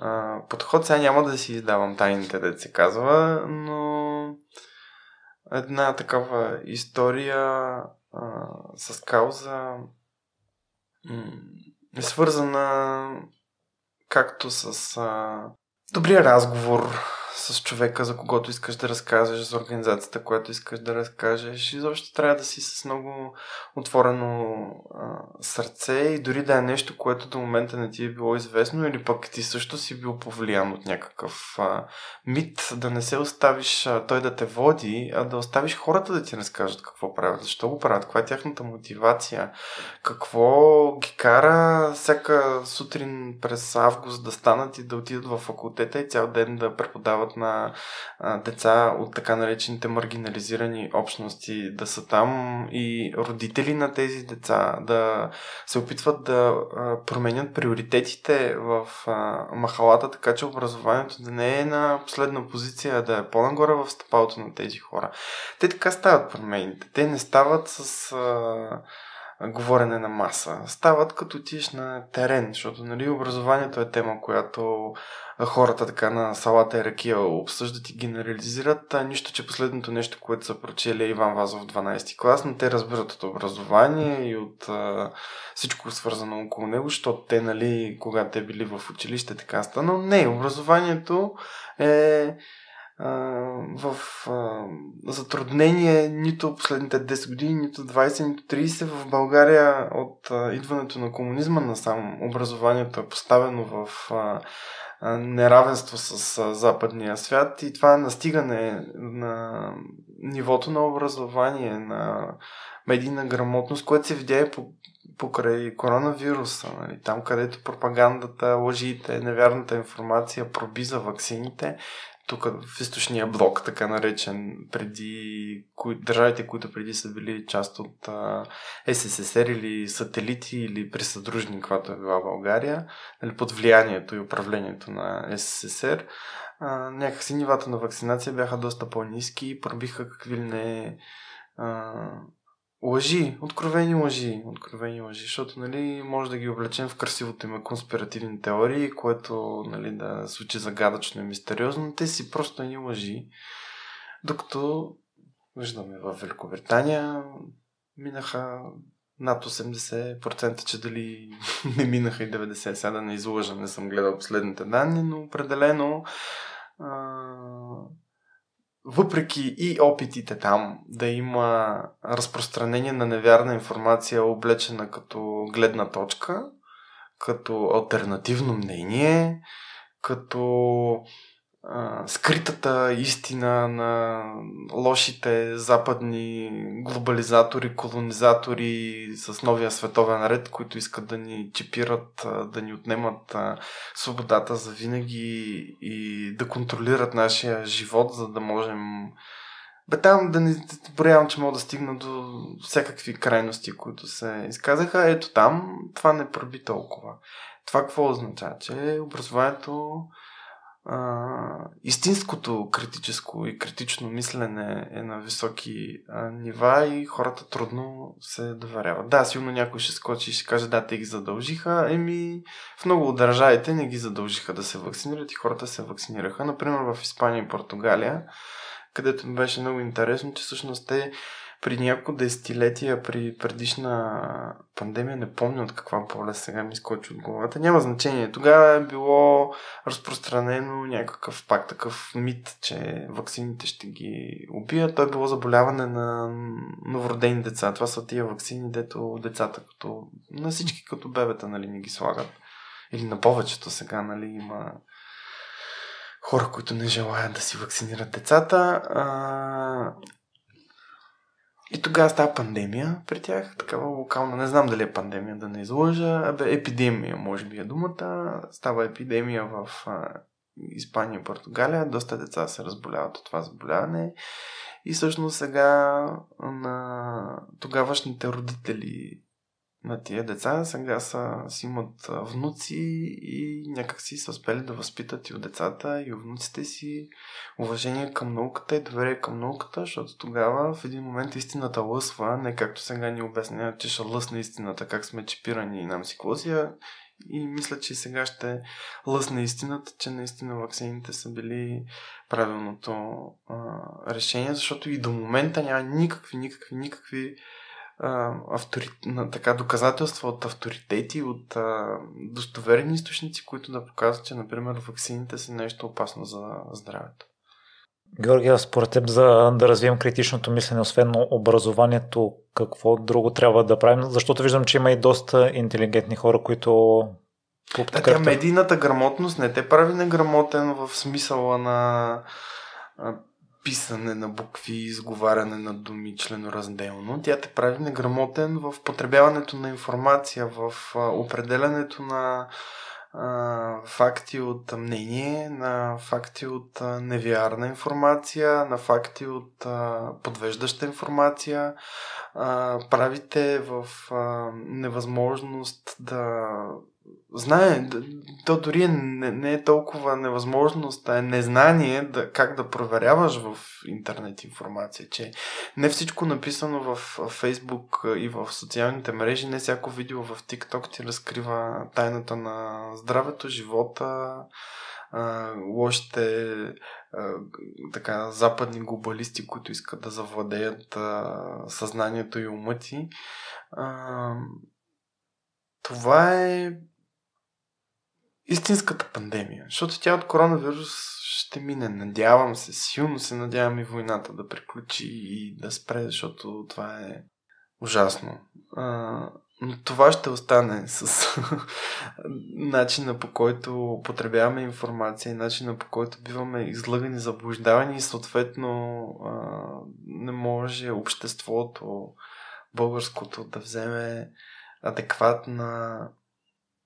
а, подход. Сега няма да си издавам тайните, да се казва, но една такава история а, с кауза е свързана както с а, добрия разговор с човека, за когото искаш да разкажеш, за организацията, която искаш да разкажеш. И защо трябва да си с много отворено а, сърце и дори да е нещо, което до момента не ти е било известно или пък ти също си бил повлиян от някакъв а, мит, да не се оставиш а, той да те води, а да оставиш хората да ти разкажат какво правят, защо го правят, каква е тяхната мотивация, какво ги кара всяка сутрин през август да станат и да отидат в факултета и цял ден да преподават на а, деца от така наречените маргинализирани общности да са там и родители на тези деца да се опитват да променят приоритетите в махалата, така че образованието да не е на последна позиция, да е по-нагоре в стъпалото на тези хора. Те така стават промените. Те не стават с говорене на маса. Стават като отидеш на терен, защото нали, образованието е тема, която хората така на салата и ракия обсъждат и генерализират. А нищо, че последното нещо, което са прочели е Иван Вазов в 12 клас, но те разбират от образование и от а, всичко свързано около него, защото те, нали, когато те били в училище, така стана. Не, образованието е в а, затруднение нито последните 10 години, нито 20, нито 30 в България от а, идването на комунизма на сам образованието е поставено в а, неравенство с а, западния свят и това настигане на нивото на образование, на медийна грамотност, което се видя и по, покрай коронавируса. Нали? Там, където пропагандата, лъжите, невярната информация проби за ваксините, тук в източния блок, така наречен, преди кои, държавите, които преди са били част от а, СССР или сателити или присъдружни, когато е била България, нали, под влиянието и управлението на СССР, а, някакси нивата на вакцинация бяха доста по-низки и пробиха какви ли не а, Лъжи, откровени лъжи, откровени лъжи, защото нали, може да ги облечем в красивото име конспиративни теории, което нали, да звучи загадъчно и мистериозно, но те си просто ни лъжи. Докато виждаме в Великобритания минаха над 80%, че дали не минаха и 90%, сега да не излъжа, не съм гледал последните данни, но определено въпреки и опитите там да има разпространение на невярна информация, облечена като гледна точка, като альтернативно мнение, като скритата истина на лошите западни глобализатори, колонизатори с новия световен ред, които искат да ни чипират, да ни отнемат свободата за винаги и да контролират нашия живот, за да можем бе там да не борявам, че мога да стигна до всякакви крайности, които се изказаха. Ето там това не проби толкова. Това какво означава? Че образованието а, истинското критическо и критично мислене е на високи а, нива и хората трудно се доверяват. Да, силно някой ще скочи и ще каже, да, те ги задължиха. Еми, в много от държавите не ги задължиха да се вакцинират и хората се вакцинираха. Например, в Испания и Португалия, където ми беше много интересно, че всъщност те при няколко десетилетия, при предишна пандемия, не помня от каква болест сега ми скочи от главата, няма значение. Тогава е било разпространено някакъв пак такъв мит, че ваксините ще ги убият. Той е било заболяване на новородени деца. Това са тия вакцини, дето децата като, на всички като бебета, нали, не ги слагат. Или на повечето сега, нали, има хора, които не желаят да си вакцинират децата. А, и тогава става пандемия при тях, такава локална, не знам дали е пандемия, да не излъжа, абе епидемия, може би е думата. Става епидемия в а, Испания и Португалия, доста деца се разболяват от това заболяване. И всъщност сега на тогавашните родители на тия деца. Сега са, си имат внуци и някак си са успели да възпитат и от децата, и от внуците си уважение към науката и доверие към науката, защото тогава в един момент истината лъсва, не както сега ни обясняват, че ще лъсне истината, как сме чипирани и нам си клозия. И мисля, че сега ще лъсне истината, че наистина вакцините са били правилното а, решение, защото и до момента няма никакви, никакви, никакви автори... на, така, доказателства от авторитети, от а, достоверни източници, които да показват, че, например, вакцините са нещо опасно за здравето. Георгия, според теб, за да развием критичното мислене, освен образованието, какво друго трябва да правим? Защото виждам, че има и доста интелигентни хора, които да, тя медийната грамотност не те прави неграмотен в смисъла на писане на букви, изговаряне на думи членоразделно. Тя те прави неграмотен в потребяването на информация, в определянето на а, факти от мнение, на факти от а, невярна информация, на факти от а, подвеждаща информация. А, правите в а, невъзможност да знае, то дори не, не е толкова невъзможност, а е незнание да, как да проверяваш в интернет информация, че не всичко написано в Фейсбук и в социалните мрежи, не всяко видео в TikTok ти разкрива тайната на здравето, живота, лошите така, западни глобалисти, които искат да завладеят съзнанието и ума ти. Това е истинската пандемия. Защото тя от коронавирус ще мине. Надявам се, силно се надявам и войната да приключи и да спре, защото това е ужасно. А, но това ще остане с начина по който потребяваме информация и начина по който биваме излъгани, заблуждавани и съответно а, не може обществото българското да вземе адекватна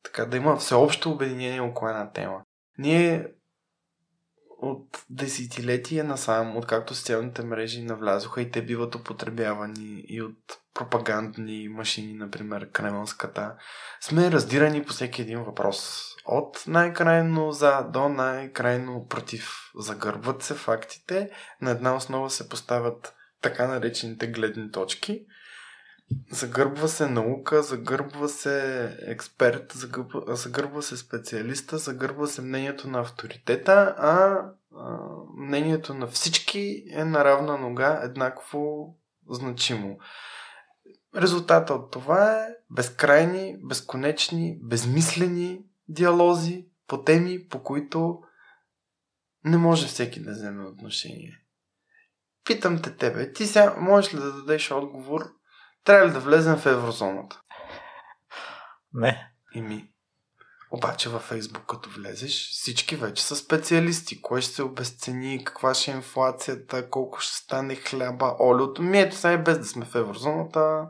така да има всеобщо обединение около една тема. Ние от десетилетия насам, откакто социалните мрежи навлязоха и те биват употребявани и от пропагандни машини, например кремълската, сме раздирани по всеки един въпрос. От най-крайно за до най-крайно против. Загърбват се фактите, на една основа се поставят така наречените гледни точки – Загърбва се наука, загърбва се експерт, загърбва, загърбва се специалиста, загърбва се мнението на авторитета, а, а мнението на всички е на равна нога еднакво значимо. Резултата от това е безкрайни, безконечни, безмислени диалози по теми, по които не може всеки да вземе отношение. Питам те тебе, ти сега можеш ли да дадеш отговор трябва ли да влезем в еврозоната? Не. Ими. Обаче във Фейсбук, като влезеш, всички вече са специалисти. Кой ще се обесцени, каква ще е инфлацията, колко ще стане хляба, олиото. Ми ето сега без да сме в еврозоната,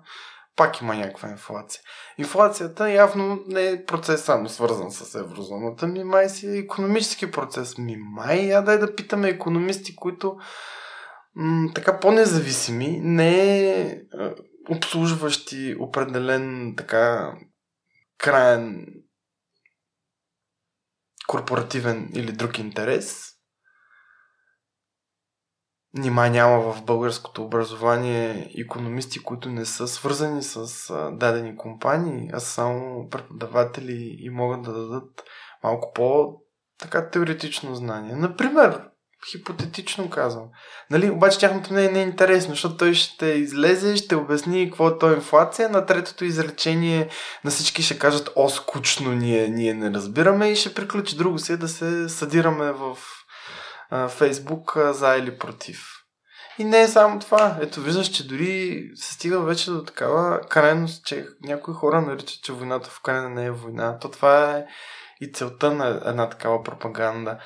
пак има някаква инфлация. Инфлацията явно не е процес само свързан с еврозоната, ми май си е економически процес. Ми май, я дай да питаме економисти, които м- така по-независими, не е обслужващи определен така краен корпоративен или друг интерес. Нима няма в българското образование економисти, които не са свързани с дадени компании, а са само преподаватели и могат да дадат малко по така теоретично знание. Например, Хипотетично казвам. Нали? Обаче тяхното мнение не е интересно, защото той ще излезе, ще обясни какво е то инфлация. На третото изречение на всички ще кажат, о, скучно, ние, ние не разбираме и ще приключи. Друго си е да се съдираме в Фейсбук за или против. И не е само това. Ето виждаш, че дори се стига вече до такава крайност, че някои хора наричат, че войната в Украина не е война. То това е и целта на една такава пропаганда.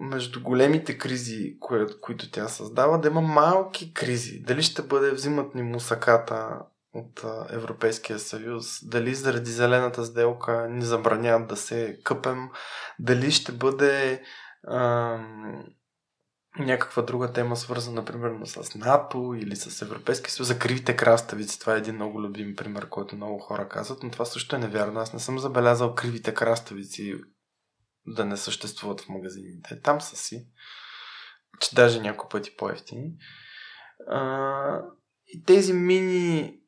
между големите кризи, кои, които тя създава, да има малки кризи. Дали ще бъде взимат ни мусаката от Европейския съюз, дали заради зелената сделка ни забраняват да се къпем, дали ще бъде ам, някаква друга тема, свързана, примерно, с НАТО или с Европейския съюз. За кривите краставици, това е един много любим пример, който много хора казват, но това също е невярно. Аз не съм забелязал кривите краставици да не съществуват в магазините. Там са си, че даже няколко пъти по-ефтини. А, и тези мини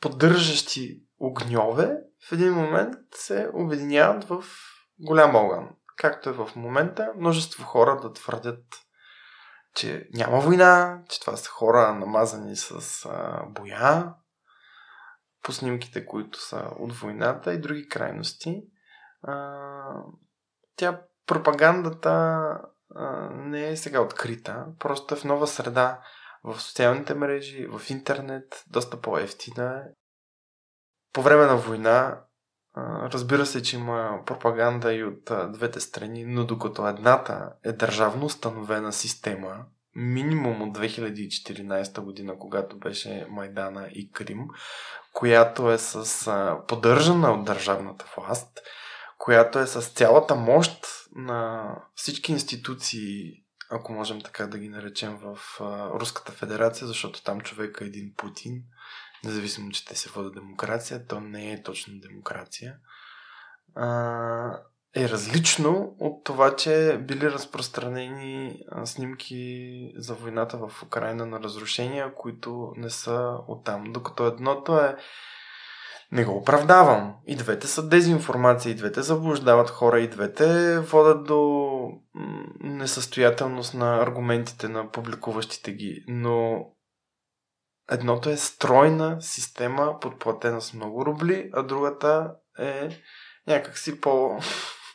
поддържащи огньове в един момент се обединяват в голям огън. Както е в момента, множество хора да твърдят, че няма война, че това са хора намазани с а, боя, по снимките, които са от войната и други крайности. А, тя пропагандата а, не е сега открита, просто е в нова среда в социалните мрежи, в интернет, доста по-ефтина. По време на война, разбира се, че има пропаганда и от двете страни, но докато едната е държавно установена система, минимум от 2014 година, когато беше Майдана и Крим, която е с поддържана от държавната власт, която е с цялата мощ на всички институции ако можем така да ги наречем, в Руската федерация, защото там човек е един Путин, независимо, че те се водят демокрация, то не е точно демокрация, а, е различно от това, че били разпространени снимки за войната в Украина на разрушения, които не са оттам. Докато едното е не го оправдавам. И двете са дезинформация, и двете заблуждават хора, и двете водят до несъстоятелност на аргументите на публикуващите ги. Но едното е стройна система, подплатена с много рубли, а другата е някакси по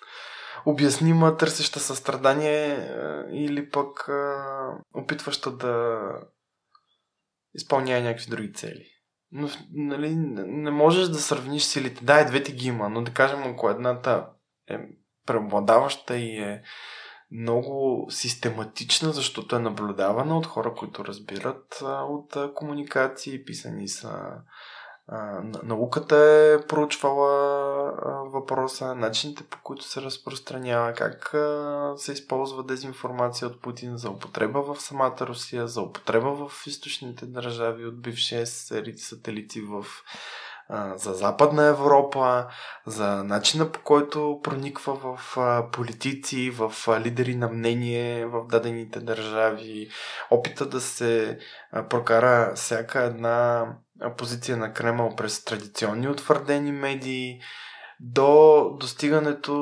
обяснима, търсеща състрадание е, или пък е, опитваща да изпълнява някакви други цели. Но нали, не можеш да сравниш силите. Да, и двете ги има, но да кажем, ако едната е преобладаваща и е много систематична, защото е наблюдавана от хора, които разбират а, от а, комуникации, писани са. А, науката е проучвала а, въпроса, начините по които се разпространява, как а, се използва дезинформация от Путин за употреба в самата Русия, за употреба в източните държави от бившия сателити в за Западна Европа, за начина по който прониква в политици, в лидери на мнение в дадените държави, опита да се прокара всяка една позиция на Кремъл през традиционни утвърдени медии, до достигането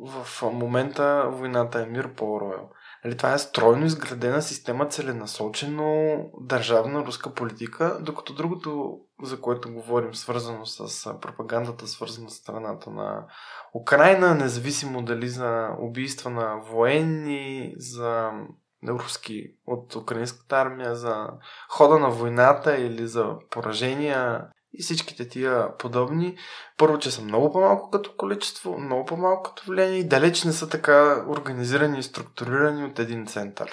в момента войната е мир по Оройл. Нали, това е стройно изградена система, целенасочено държавна руска политика, докато другото, за което говорим, свързано с пропагандата, свързано с страната на Украина, независимо дали за убийства на военни, за руски от украинската армия, за хода на войната или за поражения и всичките тия подобни, първо, че са много по-малко като количество, много по-малко като влияние и далеч не са така организирани и структурирани от един център.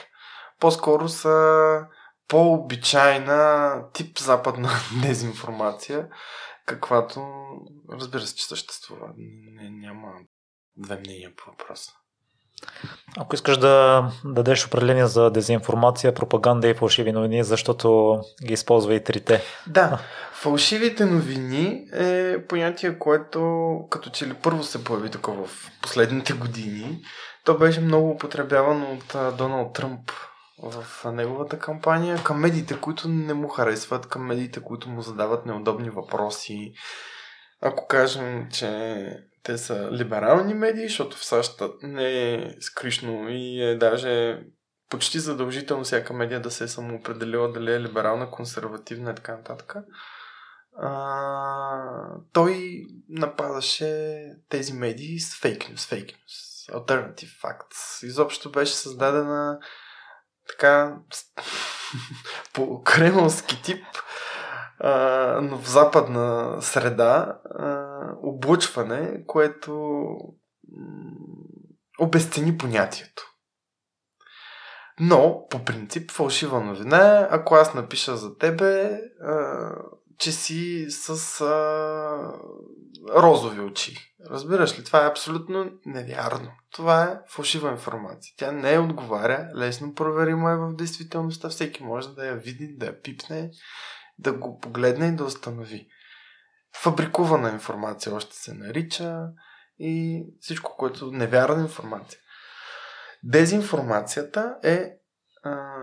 По-скоро са по-обичайна тип западна дезинформация, каквато разбира се, че съществува. Не, няма две мнения по въпроса. Ако искаш да дадеш определение за дезинформация, пропаганда и фалшиви новини, защото ги използва и трите. Да, фалшивите новини е понятие, което като че ли първо се появи такова в последните години. То беше много употребявано от Доналд Тръмп в неговата кампания към медиите, които не му харесват, към медиите, които му задават неудобни въпроси. Ако кажем, че те са либерални медии, защото в САЩ не е скришно и е даже почти задължително всяка медия да се е самоопределила дали е либерална, консервативна и така нататък. А, той нападаше тези медии с фейк нюс, фейк нюс, alternative facts. Изобщо беше създадена така по кремълски тип но в западна среда а, облучване, което обесцени понятието. Но, по принцип, фалшива новина е, ако аз напиша за тебе, а, че си с а, розови очи. Разбираш ли? Това е абсолютно невярно. Това е фалшива информация. Тя не е отговаря, лесно проверима е в действителността. Всеки може да я види, да я пипне, да го погледне и да установи. Фабрикувана информация още се нарича и всичко, което е невярна информация. Дезинформацията е а,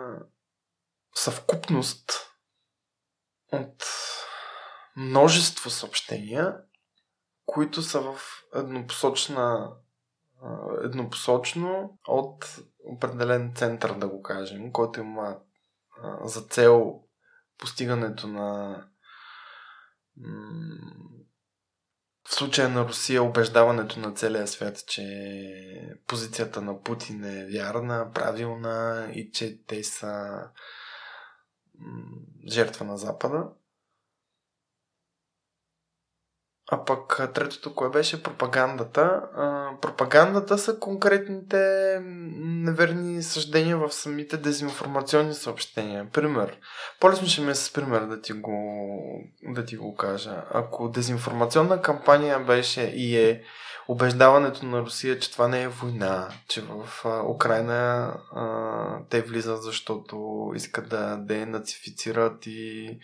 съвкупност от множество съобщения, които са в еднопосочна еднопосочно от определен център, да го кажем, който има за цел постигането на в случая на Русия убеждаването на целия свят, че позицията на Путин е вярна, правилна и че те са жертва на Запада. А пък третото, кое беше пропагандата. А, пропагандата са конкретните неверни съждения в самите дезинформационни съобщения. Пример. По-лесно ще ми е с пример да ти го, да ти го кажа. Ако дезинформационна кампания беше и е убеждаването на Русия, че това не е война, че в а, Украина а, те влизат, защото искат да денацифицират и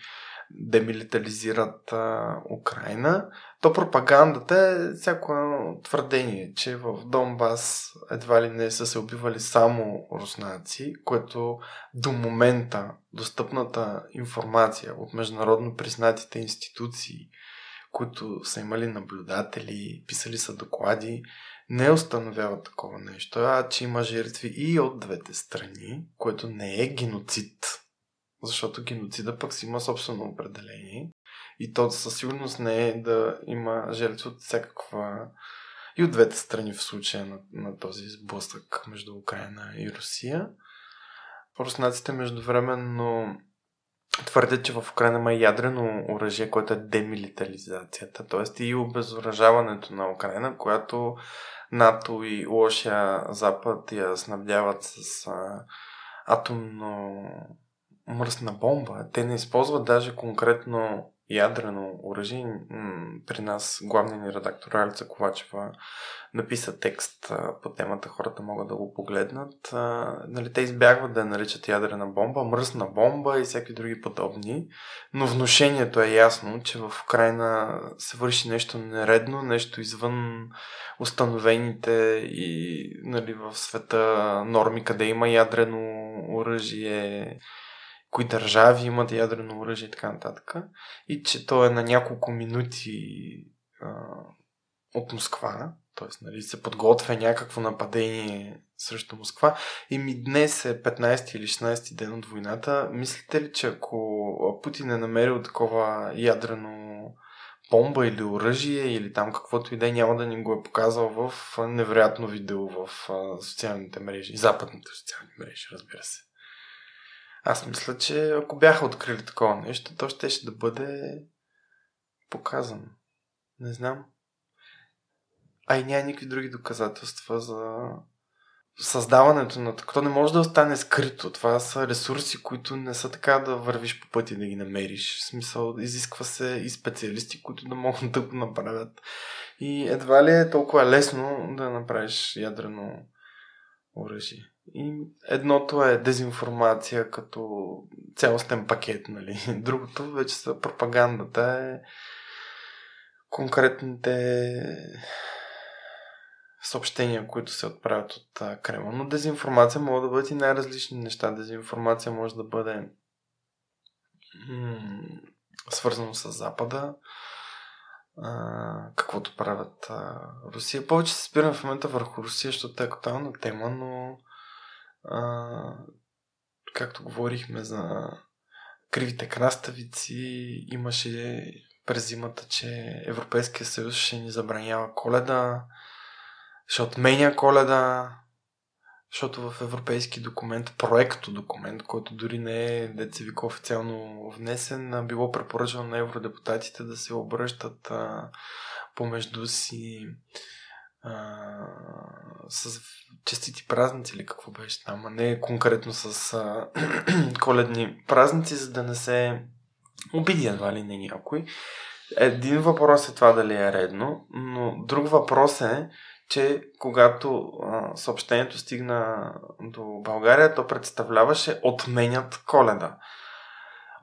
демилитаризират а, Украина, то пропагандата е всяко твърдение, че в Донбас едва ли не са се убивали само руснаци, което до момента достъпната информация от международно признатите институции, които са имали наблюдатели, писали са доклади, не установяват такова нещо, а че има жертви и от двете страни, което не е геноцид, защото геноцида пък си има собствено определение. И то със сигурност не е да има жертви от всякаква и от двете страни в случая на, на този сблъсък между Украина и Русия. Руснаците междувременно твърдят, че в Украина има ядрено оръжие, което е демилитаризацията, т.е. и обезоръжаването на Украина, която НАТО и лошия Запад я снабдяват с а, атомно мръсна бомба. Те не използват даже конкретно ядрено оръжие. При нас главният ни редактор Алица Ковачева написа текст по темата, хората могат да го погледнат. Нали, те избягват да я наричат ядрена бомба, мръсна бомба и всякакви други подобни, но вношението е ясно, че в Украина се върши нещо нередно, нещо извън установените и нали, в света норми, къде има ядрено оръжие, кои държави имат ядрено оръжие и така нататък. И че то е на няколко минути а, от Москва, т.е. Нали, се подготвя някакво нападение срещу Москва. И ми днес е 15 или 16 ден от войната. Мислите ли, че ако Путин е намерил такова ядрено бомба или оръжие или там каквото и да е, няма да ни го е показал в невероятно видео в социалните мрежи, западните социални мрежи, разбира се. Аз мисля, че ако бяха открили такова нещо, то ще, ще да бъде показано. Не знам. А и няма никакви други доказателства за създаването на такова. То не може да остане скрито. Това са ресурси, които не са така да вървиш по пъти да ги намериш. В смисъл, изисква се и специалисти, които да могат да го направят. И едва ли е толкова лесно да направиш ядрено оръжие. И едното е дезинформация като цялостен пакет, нали? Другото вече са пропагандата е конкретните съобщения, които се отправят от Кремъл. Но дезинформация може да бъде и най-различни неща. Дезинформация може да бъде м- свързано с Запада, а, каквото правят а, Русия. Повече се спирам в момента върху Русия, защото е актуална тема, но а, както говорихме за кривите краставици, имаше през зимата, че Европейския съюз ще ни забранява коледа, ще отменя коледа, защото в европейски документ, проекто документ, който дори не е децевик официално внесен, било препоръчано на евродепутатите да се обръщат а, помежду си а, с честити празници или какво беше там, а не конкретно с а, коледни празници, за да не се обиди едва ли не някой. Един въпрос е това дали е редно, но друг въпрос е, че когато а, съобщението стигна до България, то представляваше отменят коледа.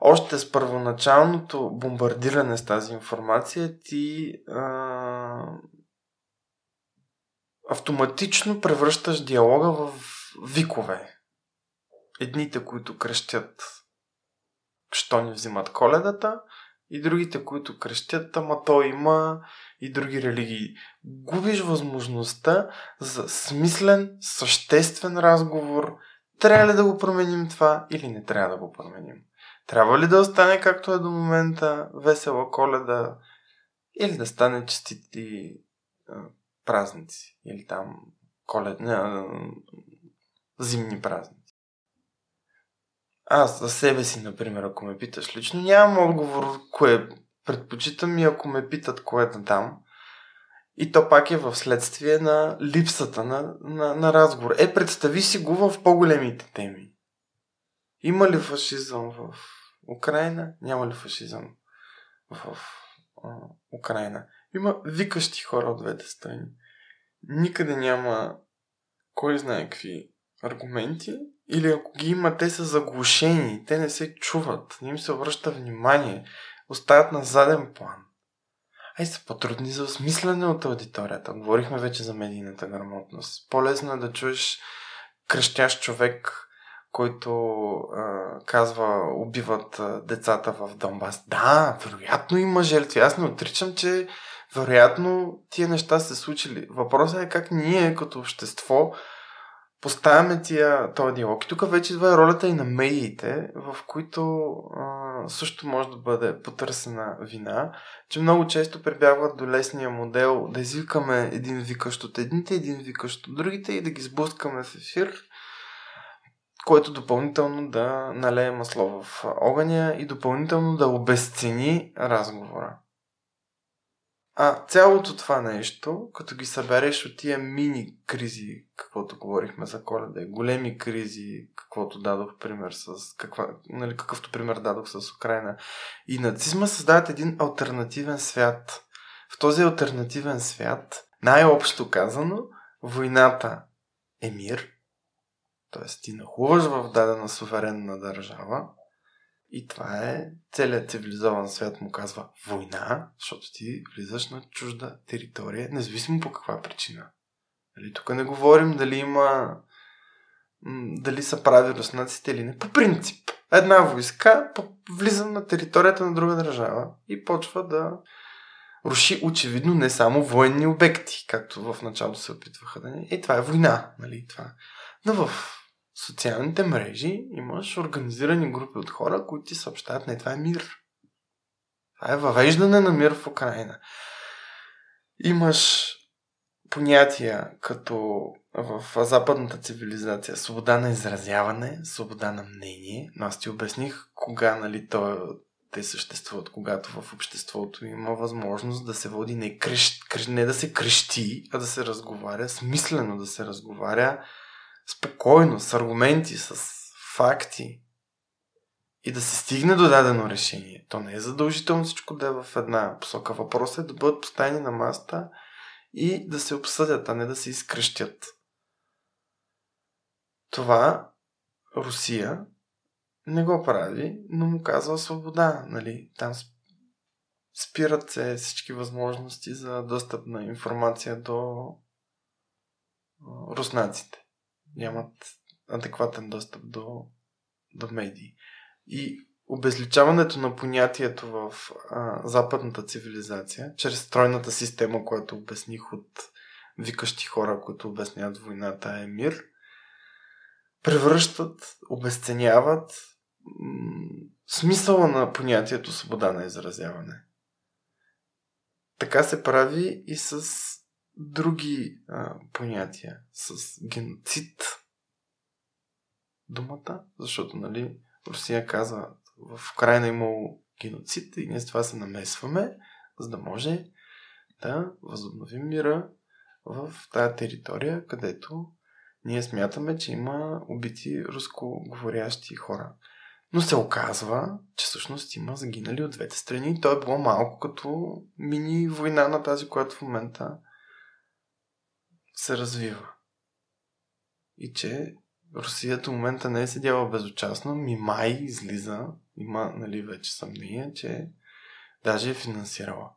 Още с първоначалното бомбардиране с тази информация ти а, автоматично превръщаш диалога в викове. Едните, които крещят, що ни взимат коледата, и другите, които крещят, ама то има и други религии. Губиш възможността за смислен, съществен разговор. Трябва ли да го променим това или не трябва да го променим? Трябва ли да остане както е до момента весела коледа или да стане честити празници или там коледни, зимни празници? Аз за себе си, например, ако ме питаш лично, нямам отговор кое предпочитам и ако ме питат кое да дам. И то пак е в следствие на липсата на, на, на разговор. Е, представи си го в по-големите теми. Има ли фашизъм в Украина? Няма ли фашизъм в а, Украина? Има викащи хора от двете страни. Никъде няма кой знае какви аргументи или ако ги има, те са заглушени, те не се чуват, не им се обръща внимание, остават на заден план. Ай са по-трудни за осмислене от аудиторията. Говорихме вече за медийната грамотност. По-лесно е да чуеш кръщящ човек, който а, казва убиват децата в Донбас. Да, вероятно има жертви. Аз не отричам, че вероятно тия неща се случили. Въпросът е как ние като общество поставяме тия, този диалог. И тук вече идва ролята и на медиите, в които а, също може да бъде потърсена вина, че много често прибягват до лесния модел да извикаме един викащ от едните, един викащ от другите и да ги сблъскаме в ефир, който допълнително да налее масло в огъня и допълнително да обесцени разговора. А цялото това нещо, като ги събереш от тия мини кризи, каквото говорихме за коледа, големи кризи, каквото дадох пример с, каква, нали, какъвто пример дадох с Украина, и нацизма създават един альтернативен свят. В този альтернативен свят, най-общо казано, войната е мир, т.е. ти нахуваш в дадена суверенна държава, и това е целият цивилизован свят му казва война, защото ти влизаш на чужда територия, независимо по каква причина. Нали, тук не говорим дали има дали са прави руснаците или не. По принцип, една войска влиза на територията на друга държава и почва да руши очевидно не само военни обекти, както в началото се опитваха да не. И това е война, нали? Това. Но в социалните мрежи имаш организирани групи от хора, които ти съобщават, не, това е мир. Това е въвеждане на мир в Украина. Имаш понятия като в западната цивилизация свобода на изразяване, свобода на мнение. Но аз ти обясних кога нали, то, те съществуват, когато в обществото има възможност да се води не, крещ, не да се крещи, а да се разговаря, смислено да се разговаря, спокойно, с аргументи, с факти и да се стигне до дадено решение. То не е задължително всичко да е в една посока. Въпросът е да бъдат поставени на маста и да се обсъдят, а не да се изкръщят. Това Русия не го прави, но му казва свобода. Нали? Там спират се всички възможности за достъп на информация до руснаците нямат адекватен достъп до, до медии. И обезличаването на понятието в а, западната цивилизация, чрез стройната система, която обясних от викащи хора, които обясняват войната е мир, превръщат, обесценяват м- смисъла на понятието свобода на изразяване. Така се прави и с други а, понятия, с геноцид думата, защото, нали, Русия казва, в Украина имало геноцид и ние с това се намесваме, за да може да възобновим мира в тая територия, където ние смятаме, че има убити рускоговорящи хора. Но се оказва, че всъщност има загинали от двете страни. То е било малко като мини война на тази, която в момента се развива. И че Русия до момента не е седяла безучастно, ми май излиза, има нали, вече съмнение, че даже е финансирала.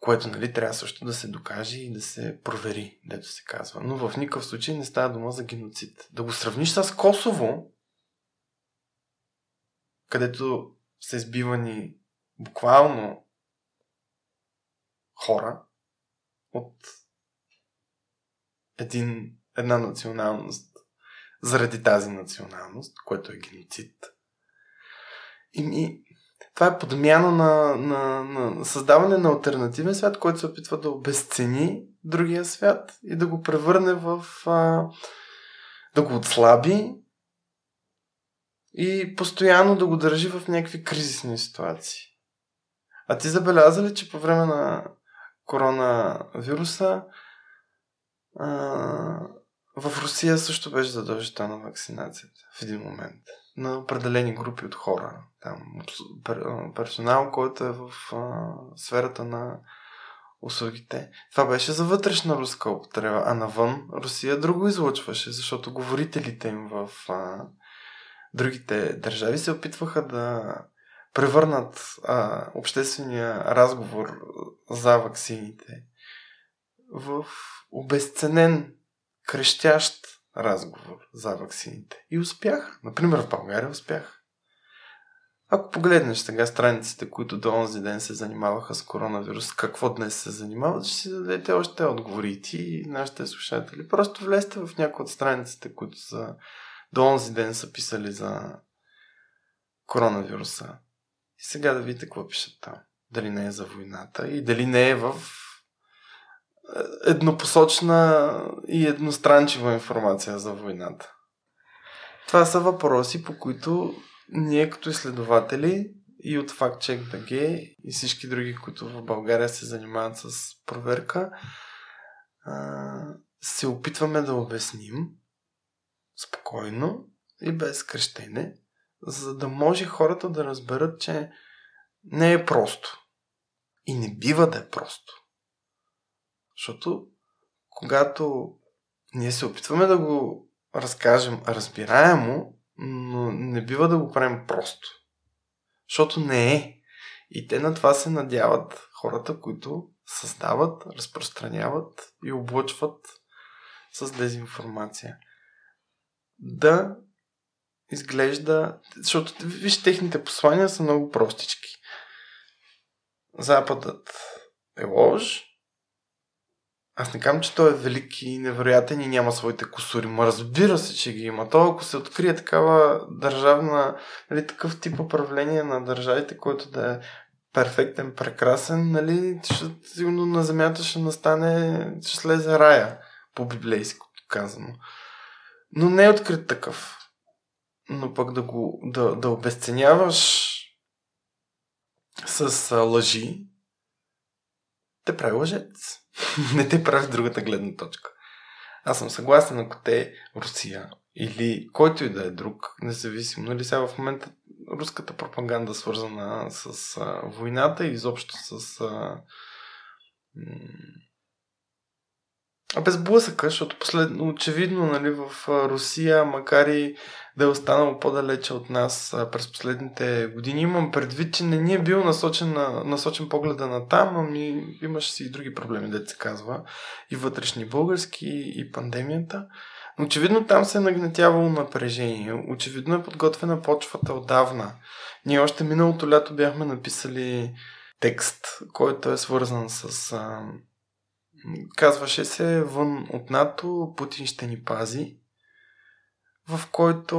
Което нали, трябва също да се докаже и да се провери, дето се казва. Но в никакъв случай не става дума за геноцид. Да го сравниш с Косово, където са избивани буквално хора от един, една националност заради тази националност, което е геноцид. И ми, това е подмяна на, на, на създаване на альтернативен свят, който се опитва да обесцени другия свят и да го превърне в. А, да го отслаби и постоянно да го държи в някакви кризисни ситуации. А ти забеляза ли, че по време на коронавируса а, в Русия също беше задължителна вакцинацията в един момент на определени групи от хора. Там, персонал, който е в а, сферата на услугите. Това беше за вътрешна руска употреба, а навън Русия друго излъчваше, защото говорителите им в а, другите държави се опитваха да превърнат а, обществения разговор за ваксините в обезценен, крещящ разговор за ваксините. И успях. Например, в България успях. Ако погледнеш сега страниците, които до онзи ден се занимаваха с коронавирус, какво днес се занимават, ще си дадете още отговори и ти и нашите слушатели. Просто влезте в някои от страниците, които са до онзи ден са писали за коронавируса. И сега да видите какво пишат там. Дали не е за войната и дали не е в еднопосочна и едностранчива информация за войната. Това са въпроси, по които ние като изследователи и от FactCheck.bg и всички други, които в България се занимават с проверка, се опитваме да обясним спокойно и без крещене, за да може хората да разберат, че не е просто. И не бива да е просто. Защото когато ние се опитваме да го разкажем разбираемо, но не бива да го правим просто. Защото не е. И те на това се надяват хората, които създават, разпространяват и облъчват с дезинформация да изглежда, защото виж, техните послания са много простички. Западът е лож. Аз не казвам, че той е велик и невероятен и няма своите косури. Ма разбира се, че ги има. То ако се открие такава държавна, нали, такъв тип управление на държавите, който да е перфектен, прекрасен, нали, ще, сигурно на земята ще настане, ще слезе рая, по-библейско казано но не е открит такъв. Но пък да го да, да обесценяваш с лъжи, те прави лъжец. не те прави другата гледна точка. Аз съм съгласен, ако те Русия или който и да е друг, независимо, нали сега в момента руската пропаганда свързана с а, войната и изобщо с а, а без блъсъка, защото последно, очевидно нали, в Русия, макар и да е останало по-далече от нас през последните години, имам предвид, че не ни е бил насочен, на, насочен погледа на там, ами имаше си и други проблеми, да се казва, и вътрешни български, и пандемията. Но очевидно там се е нагнетявало напрежение. Очевидно е подготвена почвата отдавна. Ние още миналото лято бяхме написали текст, който е свързан с а, Казваше се Вън от НАТО, Путин ще ни пази, в който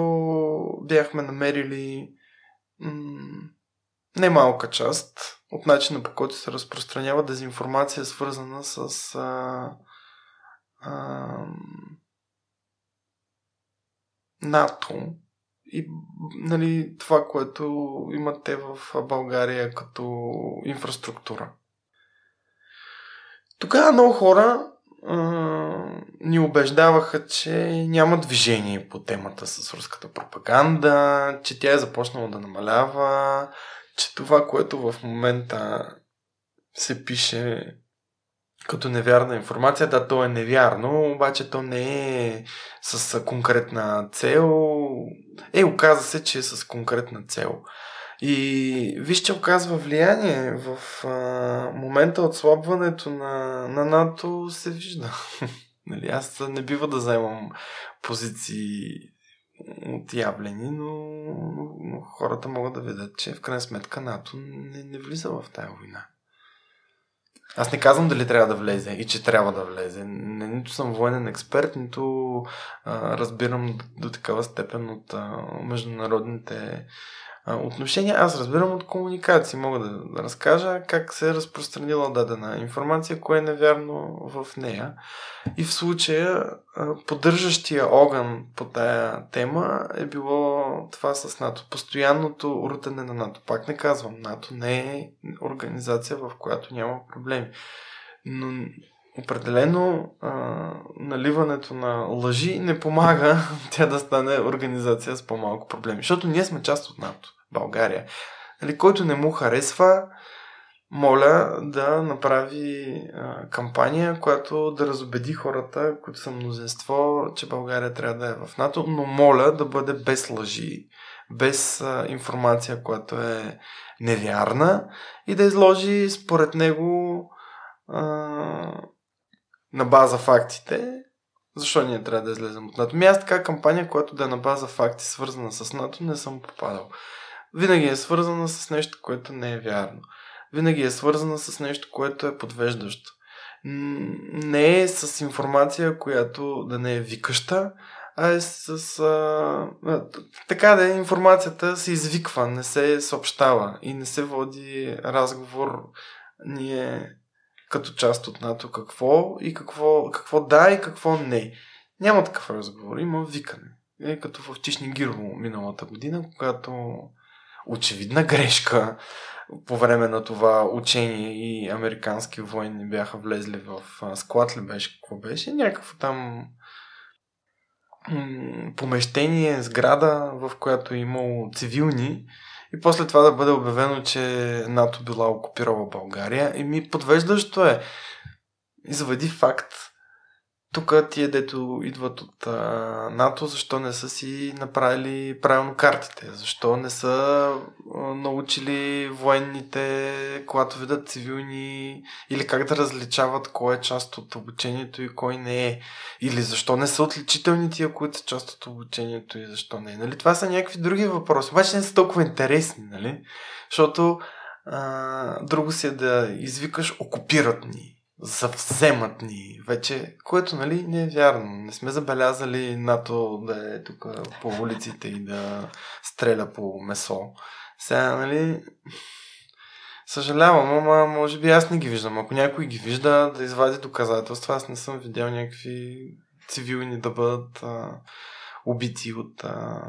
бяхме намерили м- немалка част от начина по който се разпространява дезинформация, свързана с а, а, НАТО и нали, това, което имат те в България като инфраструктура. Тогава много хора ни убеждаваха, че няма движение по темата с руската пропаганда, че тя е започнала да намалява, че това, което в момента се пише като невярна информация, да, то е невярно, обаче то не е с конкретна цел. Е, оказа се, че е с конкретна цел. И вижте, оказва влияние. В а, момента отслабването на, на НАТО се вижда. нали, аз не бива да вземам позиции отявлени, но, но, хората могат да видят, че в крайна сметка НАТО не, не влиза в тази война. Аз не казвам дали трябва да влезе и че трябва да влезе. Не, нито съм военен експерт, нито а, разбирам до, до такава степен от а, международните отношения. Аз разбирам от комуникации. Мога да, разкажа как се е разпространила дадена информация, кое е невярно в нея. И в случая поддържащия огън по тая тема е било това с НАТО. Постоянното рутене на НАТО. Пак не казвам, НАТО не е организация, в която няма проблеми. Но определено а, наливането на лъжи не помага тя да стане организация с по-малко проблеми. Защото ние сме част от НАТО. България. Нали, който не му харесва, моля да направи а, кампания, която да разобеди хората, които са мнозинство, че България трябва да е в НАТО, но моля да бъде без лъжи, без а, информация, която е невярна и да изложи според него а, на база фактите защо ние трябва да излезем от НАТО. Ми аз така кампания, която да е на база факти, свързана с НАТО, не съм попадал винаги е свързана с нещо, което не е вярно. Винаги е свързана с нещо, което е подвеждащо. Не е с информация, която да не е викаща, а е с... А, така да е, информацията се извиква, не се съобщава и не се води разговор ние като част от НАТО какво и какво, какво да и какво не. Няма такъв разговор, има викане. Е, като в Тишни Гирово миналата година, когато очевидна грешка по време на това учение и американски военни бяха влезли в склад ли беше, какво беше, някакво там помещение, сграда, в която е имало цивилни и после това да бъде обявено, че НАТО била окупирала България. И ми подвеждащо е. Извади факт, тук тия, дето идват от а, НАТО, защо не са си направили правилно картите? Защо не са а, научили военните, когато видят цивилни, или как да различават кой е част от обучението и кой не е? Или защо не са отличителни тия, които са част от обучението и защо не е? Нали? Това са някакви други въпроси, обаче не са толкова интересни, нали? Защото а, друго си е да извикаш окупират ни завземат ни вече, което нали не е вярно. Не сме забелязали НАТО да е тук по улиците и да стреля по месо. Сега, нали, съжалявам, ама може би аз не ги виждам. Ако някой ги вижда, да извади доказателства, аз не съм видял някакви цивилни да бъдат а, убити от... А...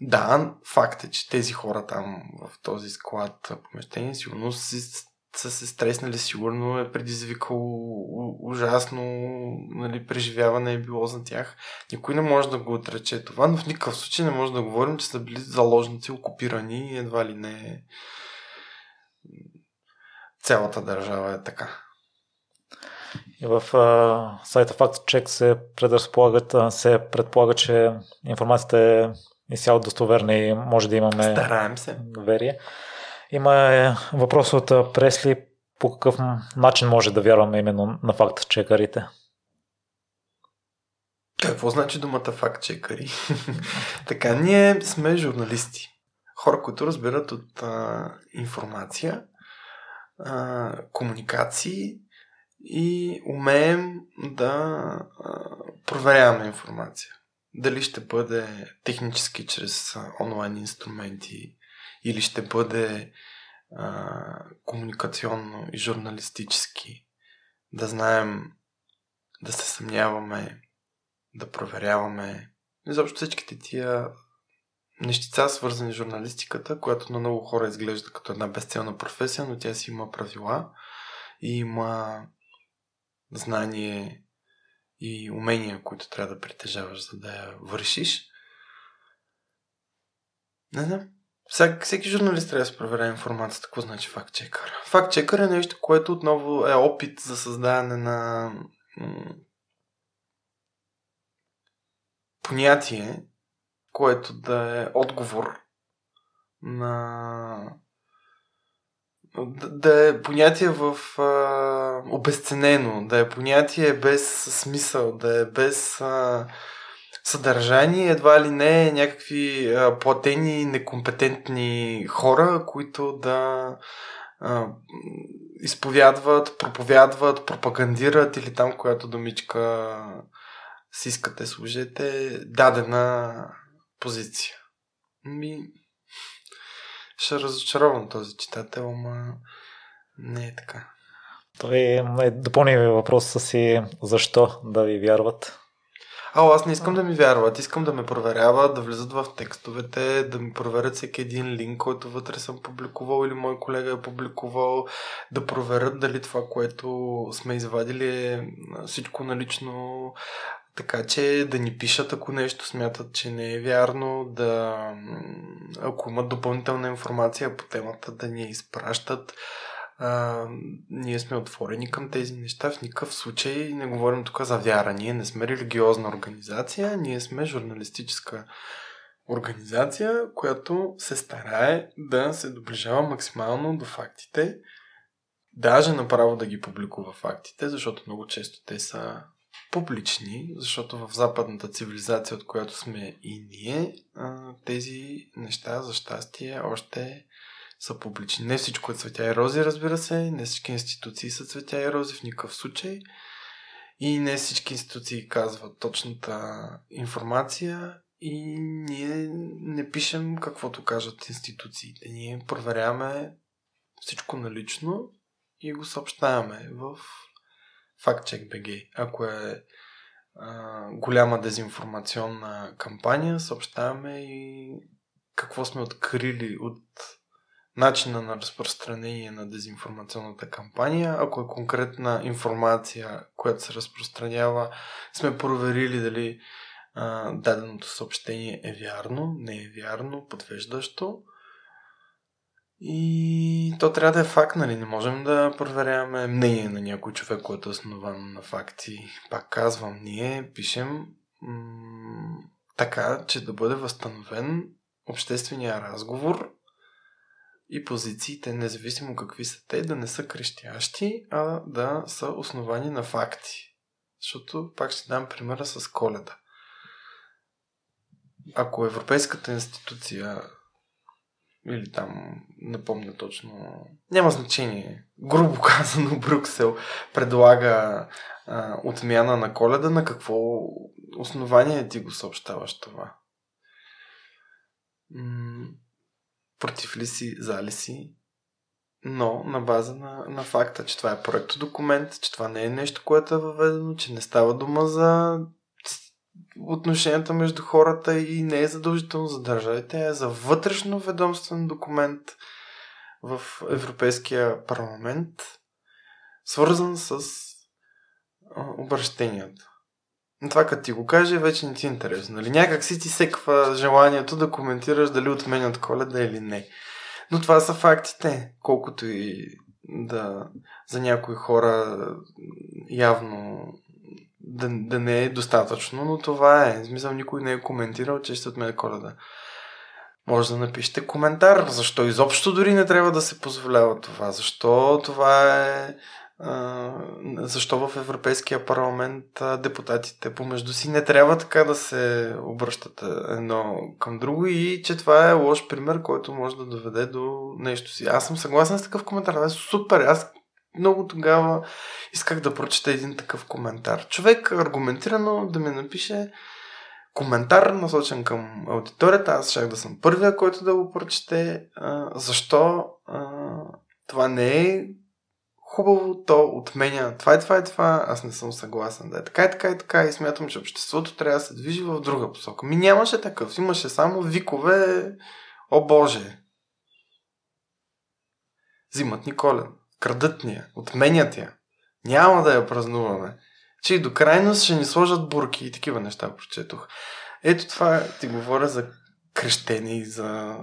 Да, факт е, че тези хора там в този склад помещение сигурно си са се стреснали, сигурно е предизвикало ужасно нали, преживяване е било за тях. Никой не може да го отрече това, но в никакъв случай не може да говорим, че са били заложници, окупирани и едва ли не цялата държава е така. И в а, сайта FactCheck се предразполагат, се предполага, че информацията е изцяло достоверна и може да имаме Стараем се. доверие. Има е, въпрос от Пресли по какъв начин може да вярваме именно на факт чекарите. Какво значи думата факт чекари? така, ние сме журналисти. Хора, които разбират от а, информация, а, комуникации и умеем да а, проверяваме информация. Дали ще бъде технически чрез онлайн инструменти, или ще бъде а, комуникационно и журналистически, да знаем да се съмняваме, да проверяваме. Изобщо всичките тия нещица, свързани с журналистиката, която на много хора изглежда като една безцелна професия, но тя си има правила и има знание и умения, които трябва да притежаваш, за да я вършиш. Не знам. Всек, всеки журналист трябва да се проверя информацията. Какво значи факт-чекър? Факт-чекър е нещо, което отново е опит за създаване на понятие, което да е отговор на да е понятие в а, обесценено, да е понятие без смисъл, да е без а, съдържание, едва ли не някакви а, платени, некомпетентни хора, които да а, изповядват, проповядват, пропагандират или там, която домичка си искате, служете дадена позиция. Ми, ще разочаровам този читател, ама не е така. Той е допълни въпроса си защо да ви вярват. А, аз не искам да ми вярват, искам да ме проверяват, да влизат в текстовете, да ми проверят всеки един линк, който вътре съм публикувал или мой колега е публикувал, да проверят дали това, което сме извадили е всичко налично, така че да ни пишат, ако нещо смятат, че не е вярно, да ако имат допълнителна информация по темата, да ни я изпращат. А, ние сме отворени към тези неща. В никакъв случай не говорим тук за вяра. Ние не сме религиозна организация, ние сме журналистическа организация, която се старае да се доближава максимално до фактите. Даже направо да ги публикува фактите, защото много често те са публични, защото в западната цивилизация, от която сме и ние, тези неща, за щастие, още са публични. Не всичко е цветя и рози, разбира се, не всички институции са цветя и рози в никакъв случай и не всички институции казват точната информация и ние не пишем каквото кажат институциите. Ние проверяваме всичко налично и го съобщаваме в FactCheck.bg. Ако е голяма дезинформационна кампания, съобщаваме и какво сме открили от начина на разпространение на дезинформационната кампания. Ако е конкретна информация, която се разпространява, сме проверили дали а, даденото съобщение е вярно, не е вярно, подвеждащо. И то трябва да е факт, нали? Не можем да проверяваме мнение на някой човек, който е основан на факти. Пак казвам, ние пишем м- така, че да бъде възстановен обществения разговор и позициите, независимо какви са те, да не са крещящи, а да са основани на факти. Защото, пак ще дам примера с коледа. Ако Европейската институция или там, не помня точно, няма значение. Грубо казано, Брюксел предлага а, отмяна на коледа, на какво основание ти го съобщаваш това? Против ли си, за ли си? Но на база на, на факта, че това е проект документ, че това не е нещо, което е въведено, че не става дума за отношенията между хората и не е задължително за държавите, е за вътрешно ведомствен документ в Европейския парламент, свързан с обращенията. Това като ти го каже, вече не ти е интересно. Нали? Някак си ти секва желанието да коментираш дали отменят коледа или не. Но това са фактите. Колкото и да за някои хора явно да, да не е достатъчно, но това е. В смисъл никой не е коментирал, че ще отмене коледа. Може да напишете коментар, защо изобщо дори не трябва да се позволява това, защо това е защо в Европейския парламент депутатите помежду си не трябва така да се обръщат едно към друго и че това е лош пример, който може да доведе до нещо си. Аз съм съгласен с такъв коментар. Е супер. Аз много тогава исках да прочета един такъв коментар. Човек аргументирано да ми напише коментар, насочен към аудиторията. Аз щях да съм първия, който да го прочете. Защо това не е хубаво, то отменя това и това и това, аз не съм съгласен да е така и така и така и смятам, че обществото трябва да се движи в друга посока. Ми нямаше такъв, имаше само викове, о Боже, взимат ни колен, крадат ни я, отменят я. Няма да я празнуваме. Че и до крайност ще ни сложат бурки и такива неща прочетох. Ето това ти говоря за крещене и за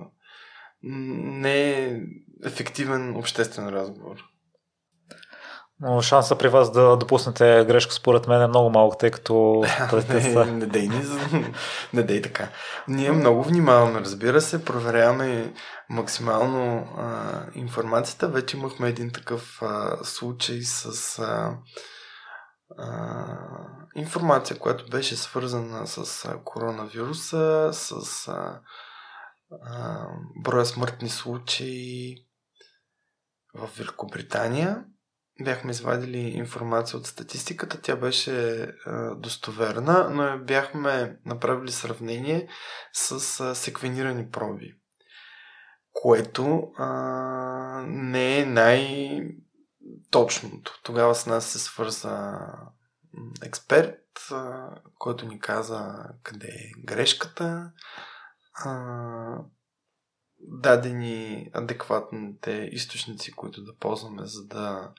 не ефективен обществен разговор. Но шанса при вас да допуснете грешка според мен е много малък, тъй като... не, не дей, не, не дей така. Ние много внимаваме, разбира се, проверяваме максимално а, информацията. Вече имахме един такъв а, случай с а, а, информация, която беше свързана с а, коронавируса, с а, а, броя смъртни случаи в Великобритания бяхме извадили информация от статистиката, тя беше а, достоверна, но бяхме направили сравнение с а, секвенирани проби, което а, не е най-точното. Тогава с нас се свърза експерт, а, който ни каза къде е грешката, а, дадени адекватните източници, които да ползваме, за да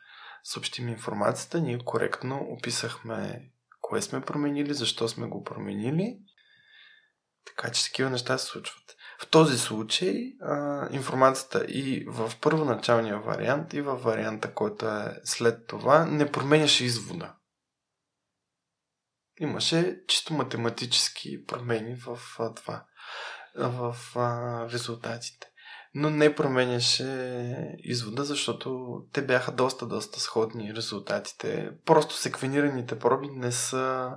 съобщим информацията, ние коректно описахме кое сме променили, защо сме го променили. Така че такива неща се случват. В този случай а, информацията и в първоначалния вариант, и в варианта, който е след това, не променяше извода. Имаше чисто математически промени в а, това, в а, резултатите но не променяше извода, защото те бяха доста, доста сходни резултатите. Просто секвенираните проби не са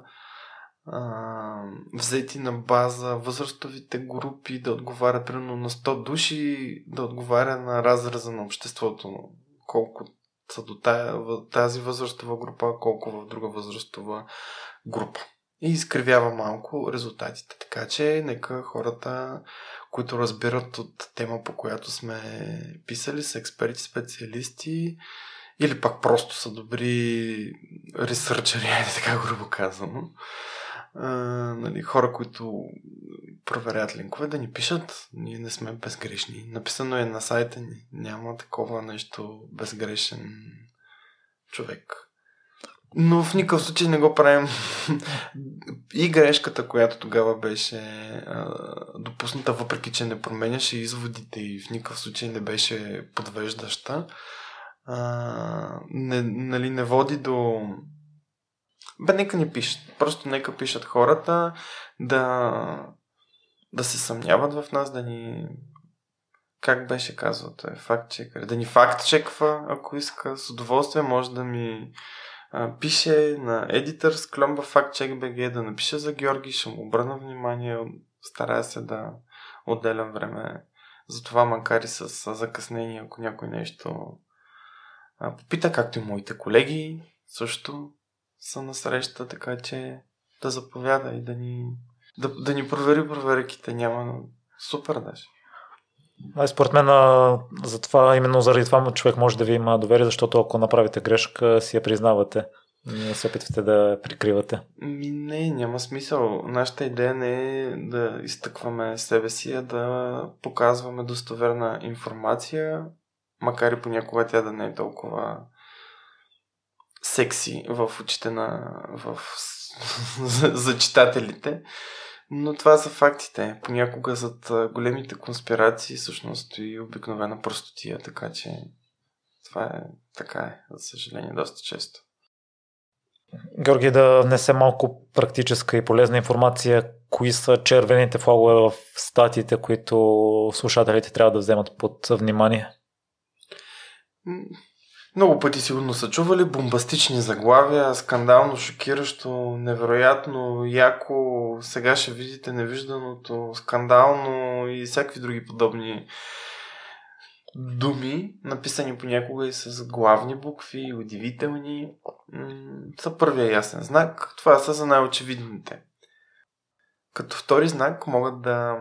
а, взети на база възрастовите групи да отговарят примерно на 100 души, да отговаря на разреза на обществото, колко са до тази възрастова група, колко в друга възрастова група. И изкривява малко резултатите. Така че нека хората които разбират от тема, по която сме писали, са експерти, специалисти или пак просто са добри ресърчери, така грубо казано. А, нали, хора, които проверят линкове, да ни пишат. Ние не сме безгрешни. Написано е на сайта ни. Няма такова нещо безгрешен човек. Но в никакъв случай не го правим. и грешката, която тогава беше а, допусната, въпреки че не променяше изводите и в никакъв случай не беше подвеждаща, а, не, нали, не води до... Бе, нека ни пишат. Просто нека пишат хората да, да се съмняват в нас, да ни как беше казал той, факт чекър, да ни факт чеква, ако иска, с удоволствие може да ми пише на Editors, кломба FactCheck.bg да напише за Георги, ще му обърна внимание, старая се да отделям време за това, макар и с, с закъснение, ако някой нещо а, попита, както и моите колеги също са на среща, така че да заповяда и да ни, да, да ни провери проверките. Няма супер даже. А, според мен за това, именно заради това човек може да ви има доверие, защото ако направите грешка, си я признавате. Не се опитвате да прикривате. Ми не, няма смисъл. Нашата идея не е да изтъкваме себе си, а да показваме достоверна информация, макар и понякога тя да не е толкова секси в очите на в, за читателите. Но това са фактите. Понякога зад големите конспирации всъщност стои обикновена простотия, така че това е така е, за съжаление, доста често. Георги, да внесе малко практическа и полезна информация. Кои са червените флагове в статиите, които слушателите трябва да вземат под внимание? Много пъти сигурно са чували бомбастични заглавия, скандално, шокиращо, невероятно, яко, сега ще видите невижданото, скандално и всякакви други подобни думи, написани понякога и с главни букви, удивителни, са първия ясен знак. Това са за най-очевидните. Като втори знак могат да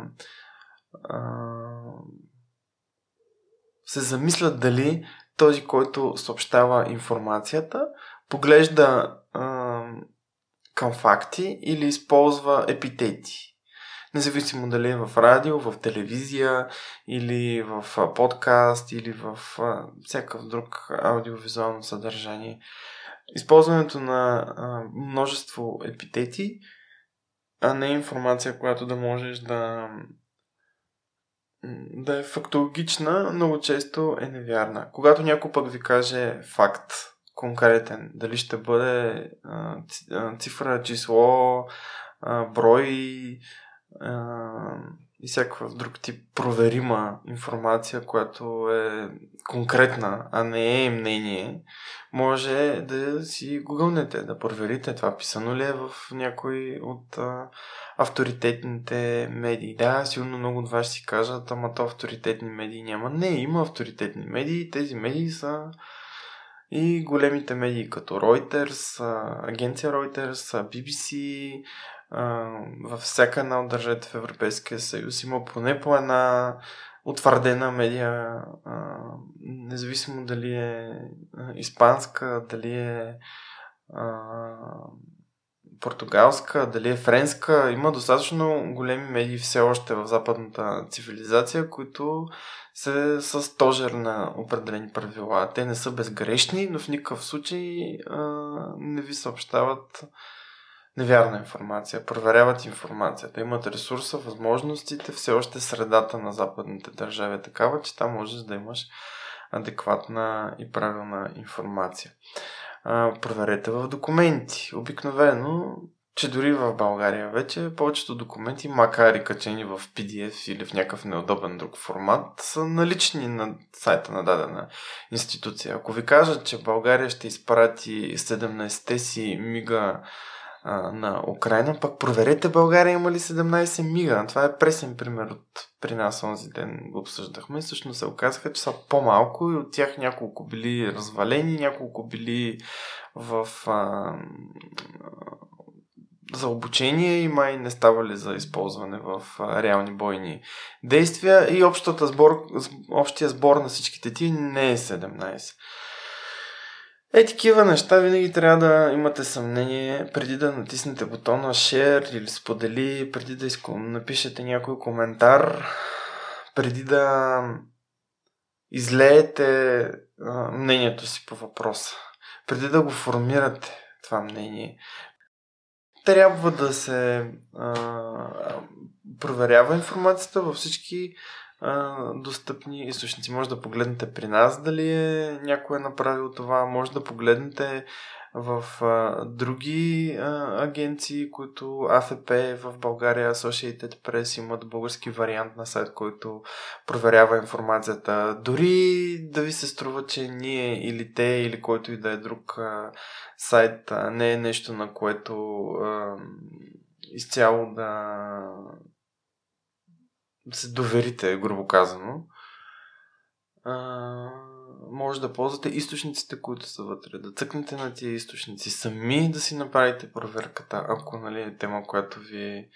а, се замислят дали този, който съобщава информацията, поглежда а, към факти или използва епитети. Независимо дали е в радио, в телевизия или в подкаст или в а, всякакъв друг аудиовизуално съдържание. използването на а, множество епитети, а не информация, която да можеш да да е фактологична, много често е невярна. Когато някой пък ви каже факт, конкретен, дали ще бъде цифра, число, брой и всякакъв друг тип проверима информация, която е конкретна, а не е мнение, може да си гугълнете, да проверите това писано ли е в някой от а, авторитетните медии. Да, сигурно много от вас си кажат, ама то авторитетни медии няма. Не, има авторитетни медии. Тези медии са и големите медии като Reuters, агенция Reuters, BBC, във всяка една от държавите в Европейския съюз има поне по една утвърдена медия, независимо дали е испанска, дали е португалска, дали е френска. Има достатъчно големи медии все още в западната цивилизация, които са с стожер на определени правила. Те не са безгрешни, но в никакъв случай а, не ви съобщават невярна информация. Проверяват информацията. Имат ресурса, възможностите. Все още средата на западните държави е такава, че там можеш да имаш адекватна и правилна информация проверете в документи. Обикновено, че дори в България вече повечето документи, макар и качени в PDF или в някакъв неудобен друг формат, са налични на сайта на дадена институция. Ако ви кажат, че България ще изпрати 17-те си мига а, на Украина, пък проверете България има ли 17 мига. Това е пресен пример от при нас онзи ден го обсъждахме. Всъщност се оказаха, че са по-малко и от тях няколко били развалени, няколко били в а, за обучение и май не ставали за използване в а, реални бойни действия и общата сбор, общия сбор на всичките ти не е 17. Е, такива неща винаги трябва да имате съмнение преди да натиснете бутона Share или сподели, преди да напишете някой коментар, преди да излеете а, мнението си по въпроса, преди да го формирате това мнение. Трябва да се а, проверява информацията във всички а, достъпни източници. Може да погледнете при нас дали е някой е направил това, може да погледнете в а, други а, агенции, които АФП в България, Associated Press имат български вариант на сайт, който проверява информацията. Дори да ви се струва, че ние или те, или който и да е друг а, сайт, а, не е нещо, на което а, изцяло да се доверите, грубо казано, а, може да ползвате източниците, които са вътре. Да цъкнете на тия източници сами да си направите проверката, ако нали, е тема, която ви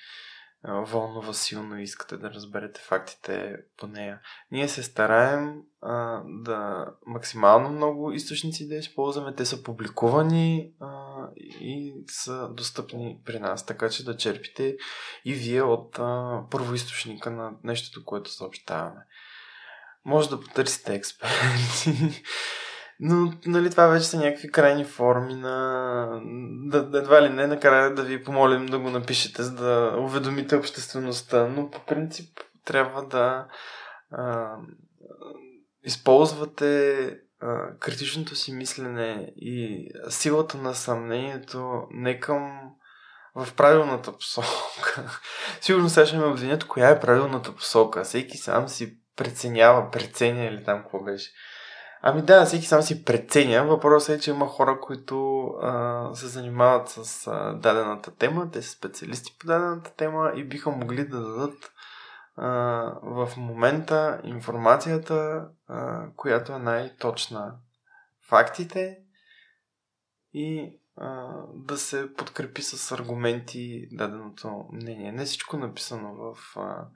вълнува силно и искате да разберете фактите по нея. Ние се стараем а, да максимално много източници да използваме. Те са публикувани а, и са достъпни при нас, така че да черпите и вие от а, първоисточника на нещото, което съобщаваме. Може да потърсите експерти. Но, нали, това вече са някакви крайни форми на... Да, да, едва ли не, накрая да ви помолим да го напишете, за да уведомите обществеността. Но по принцип трябва да а, използвате а, критичното си мислене и силата на съмнението не към в правилната посока. Сигурно сега ще ме обвинят коя е правилната посока. Всеки сам си преценява, преценя или там какво беше. Ами да, всеки сам си преценя. Въпросът е, че има хора, които а, се занимават с а, дадената тема, те са специалисти по дадената тема и биха могли да дадат а, в момента информацията, а, която е най-точна. Фактите и а, да се подкрепи с аргументи даденото мнение. Не всичко написано в а,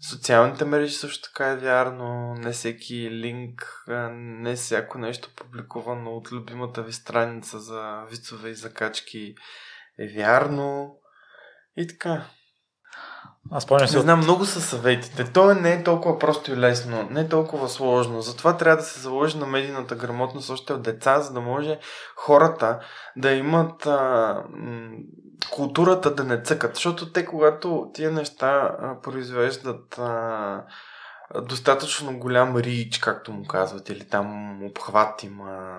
Социалните мрежи също така е вярно. Не всеки линк, не всяко нещо публикувано от любимата ви страница за вицове и закачки е вярно. И така. Аз спомням си. Не знам, много са съветите. То не е толкова просто и лесно, не е толкова сложно. Затова трябва да се заложи на медийната грамотност още от деца, за да може хората да имат а, културата да не цъкат. Защото те, когато тия неща а, произвеждат а, достатъчно голям рич, както му казват, или там обхват има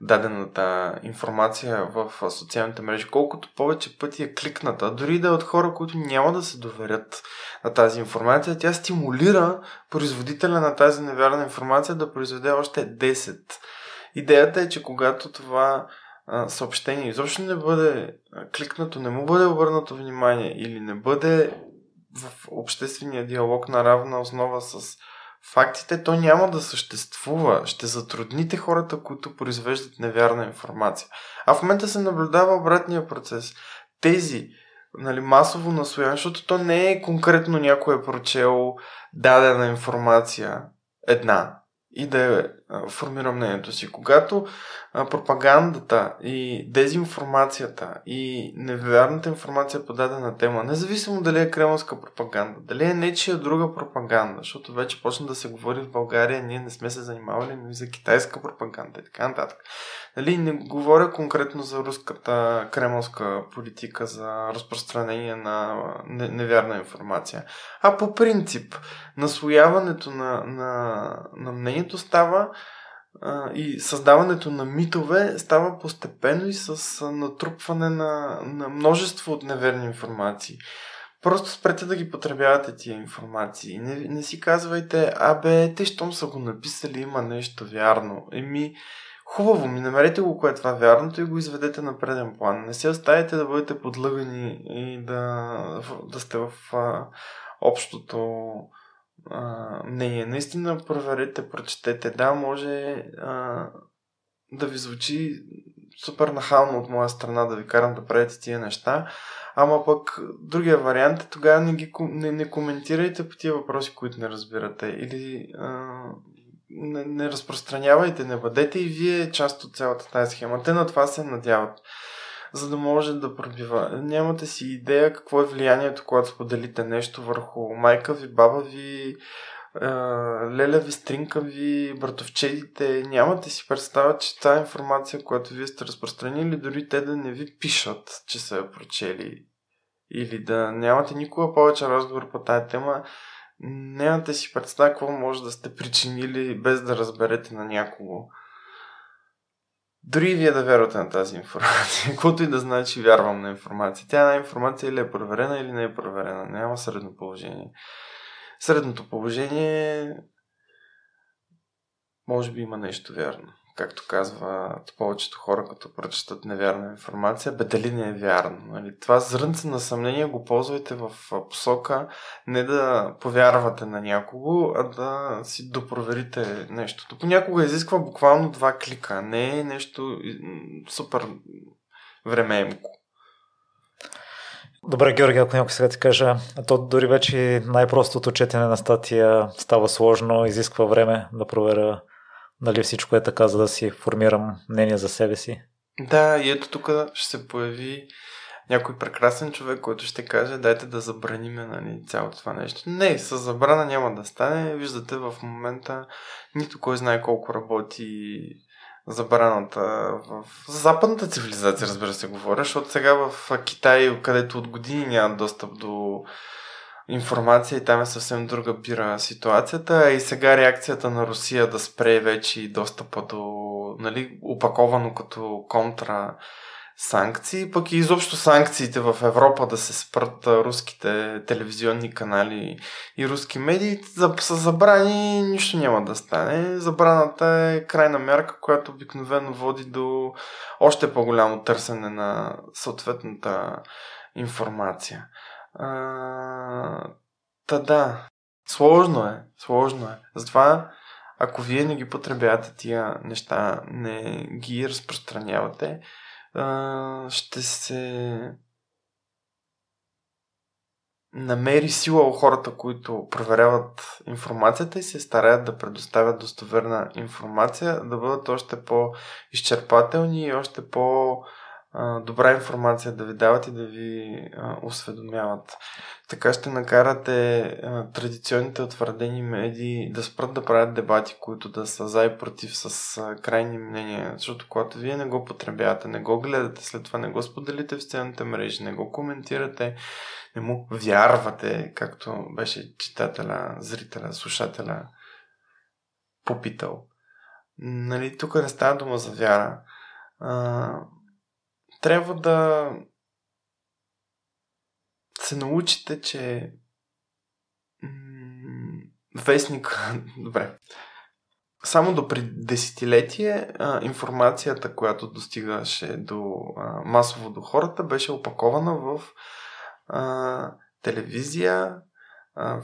дадената информация в социалните мрежи, колкото повече пъти е кликната, дори да е от хора, които няма да се доверят на тази информация, тя стимулира производителя на тази невярна информация да произведе още 10. Идеята е, че когато това съобщение изобщо не бъде кликнато, не му бъде обърнато внимание или не бъде в обществения диалог на равна основа с фактите, то няма да съществува. Ще затрудните хората, които произвеждат невярна информация. А в момента се наблюдава обратния процес. Тези нали, масово наслояване, защото то не е конкретно някой е прочел дадена информация една и да формира мнението си. Когато пропагандата и дезинформацията и невярната информация по дадена тема, независимо дали е кремълска пропаганда, дали е нечия друга пропаганда, защото вече почна да се говори в България, ние не сме се занимавали но и за китайска пропаганда и така нататък. Нали, не говоря конкретно за руската кремълска политика за разпространение на невярна информация, а по принцип наслояването на, на, на мнението става и създаването на митове става постепенно и с натрупване на, на множество от неверни информации. Просто спрете да ги потребявате тия информации. Не, не си казвайте, абе, те щом са го написали, има нещо вярно. Еми, хубаво ми, намерете го, кое е това вярното и го изведете на преден план. Не се оставите да бъдете подлъгани и да, да сте в а, общото а, мнение. Наистина проверете, прочетете. Да, може а, да ви звучи супер нахално от моя страна да ви карам да правите тия неща, ама пък другия вариант е тогава не, ги, не, не коментирайте по тия въпроси, които не разбирате или а, не, не разпространявайте, не бъдете и вие част от цялата тази схема. Те на това се надяват за да може да пробива. Нямате си идея какво е влиянието, когато споделите нещо върху майка ви, баба ви, леля ви, стринка ви, братовчедите. Нямате си представа, че тази информация, която вие сте разпространили, дори те да не ви пишат, че са я прочели или да нямате никога повече разговор по тази тема, нямате си представа какво може да сте причинили без да разберете на някого. Дори вие да вярвате на тази информация, каквото и да значи вярвам на информация. Тя на информация или е проверена, или не е проверена. Няма средно положение. Средното положение може би има нещо вярно както казват повечето хора, като прочитат невярна информация, бе дали не е вярно. Нали? Това зрънце на съмнение го ползвайте в посока не да повярвате на някого, а да си допроверите нещото. Понякога изисква буквално два клика, не е нещо супер времеемко. Добре, Георги, ако някой сега ти кажа, то дори вече най-простото четене на статия става сложно, изисква време да проверя дали всичко е така, за да си формирам мнение за себе си. Да, и ето тук ще се появи някой прекрасен човек, който ще каже, дайте да забраниме нали, цялото това нещо. Не, с забрана няма да стане. Виждате в момента нито кой знае колко работи забраната в западната цивилизация, разбира се, говоря, защото сега в Китай, където от години няма достъп до информация и там е съвсем друга бира ситуацията. И сега реакцията на Русия да спре вече и достъпа до, нали, опаковано като контра санкции, пък и изобщо санкциите в Европа да се спрат руските телевизионни канали и руски медии, са забрани, нищо няма да стане. Забраната е крайна мярка, която обикновено води до още по-голямо търсене на съответната информация. А, та да, сложно е, сложно е. Затова, ако вие не ги потребявате тия неща, не ги разпространявате, а, ще се намери сила у хората, които проверяват информацията и се стараят да предоставят достоверна информация, да бъдат още по-изчерпателни и още по- добра информация да ви дават и да ви а, осведомяват. Така ще накарате традиционните утвърдени медии да спрат да правят дебати, които да са за и против с крайни мнения, защото когато вие не го потребявате, не го гледате, след това не го споделите в стената мрежи, не го коментирате, не му вярвате, както беше читателя, зрителя, слушателя попитал. Нали, тук не става дума за вяра. А, трябва да се научите, че вестник... Добре. Само до преди десетилетие информацията, която достигаше до масово до хората, беше опакована в телевизия,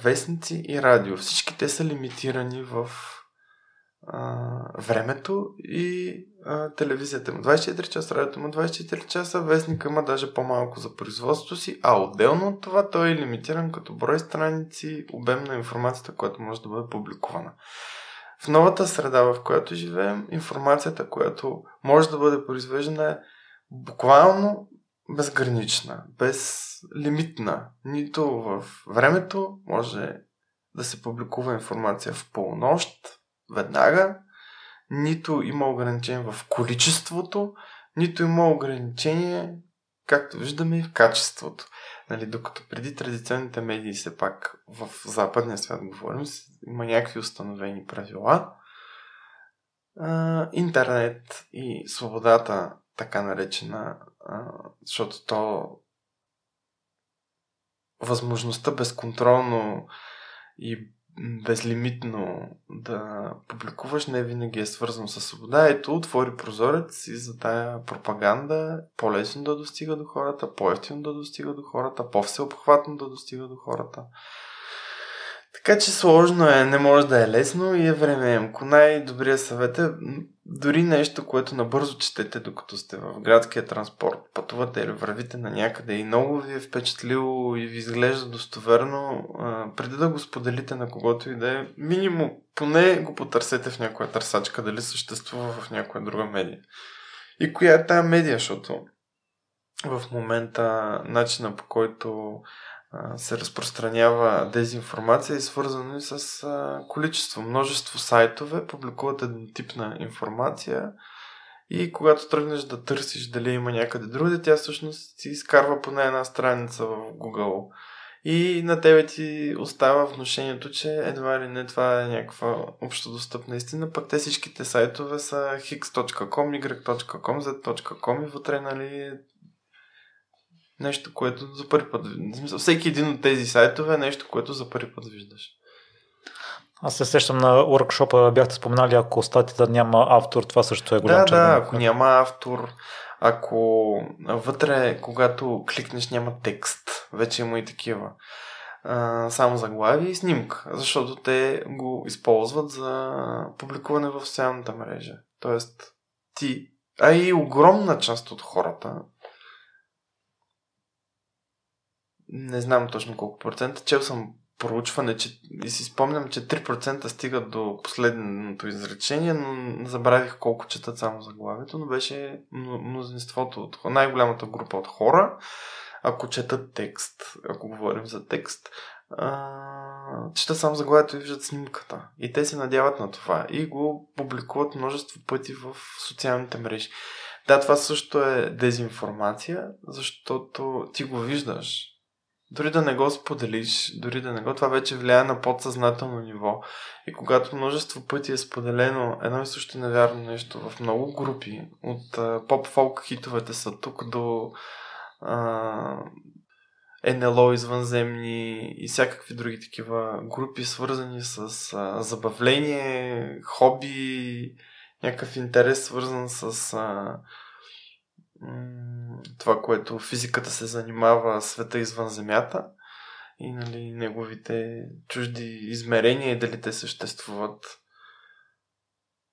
вестници и радио. Всички те са лимитирани в времето и телевизията има 24 часа, радиото има 24 часа, вестника има даже по-малко за производството си, а отделно от това той е лимитиран като брой страници, обем на информацията, която може да бъде публикувана. В новата среда, в която живеем, информацията, която може да бъде произвеждана е буквално безгранична, безлимитна. Нито в времето може да се публикува информация в полунощ, веднага, нито има ограничение в количеството, нито има ограничение, както виждаме, и в качеството. Нали, докато преди традиционните медии, все пак в западния свят говорим, има някакви установени правила, а, интернет и свободата, така наречена, а, защото то възможността безконтролно и безлимитно да публикуваш не винаги е свързано с свобода. Ето, отвори прозорец и за тая пропаганда по-лесно да достига до хората, по-ефтино да достига до хората, по-всеобхватно да достига до хората. Така че сложно е, не може да е лесно и е времеемко. Най-добрият съвет е дори нещо, което набързо четете, докато сте в градския транспорт, пътувате или вървите на някъде и много ви е впечатлило и ви изглежда достоверно, преди да го споделите на когото и да е, минимум, поне го потърсете в някоя търсачка, дали съществува в някоя друга медия. И коя е тая медия, защото в момента начина по който се разпространява дезинформация и свързано и с а, количество. Множество сайтове публикуват еднотипна информация и когато тръгнеш да търсиш дали има някъде другаде, тя всъщност ти изкарва поне една страница в Google. И на тебе ти остава вношението, че едва ли не това е някаква общодостъпна истина, пък те всичките сайтове са x.com, y.com, z.com и вътре нали, Нещо, което за първи път. Всеки един от тези сайтове е нещо, което за първи път виждаш. Аз се сещам на уркшопа, бяхте споменали, ако статията няма автор, това също е голям Да, да, ако няма автор, ако вътре, когато кликнеш, няма текст, вече има и такива. А, само заглави и снимка, защото те го използват за публикуване в социалната мрежа. Тоест, ти, а и огромна част от хората не знам точно колко процента, чел съм проучване че, и си спомням, че 3% стигат до последното изречение, но забравих колко четат само заглавието, но беше мнозинството от най-голямата група от хора, ако четат текст, ако говорим за текст, а, четат само заглавието и виждат снимката. И те се надяват на това и го публикуват множество пъти в социалните мрежи. Да, това също е дезинформация, защото ти го виждаш дори да не го споделиш, дори да не го, това вече влияе на подсъзнателно ниво. И когато множество пъти е споделено едно и също невярно нещо в много групи, от поп-фолк хитовете са тук до а, НЛО извънземни и всякакви други такива групи, свързани с а, забавление, хоби, някакъв интерес, свързан с а, това, което физиката се занимава света извън Земята и нали, неговите чужди измерения и дали те съществуват,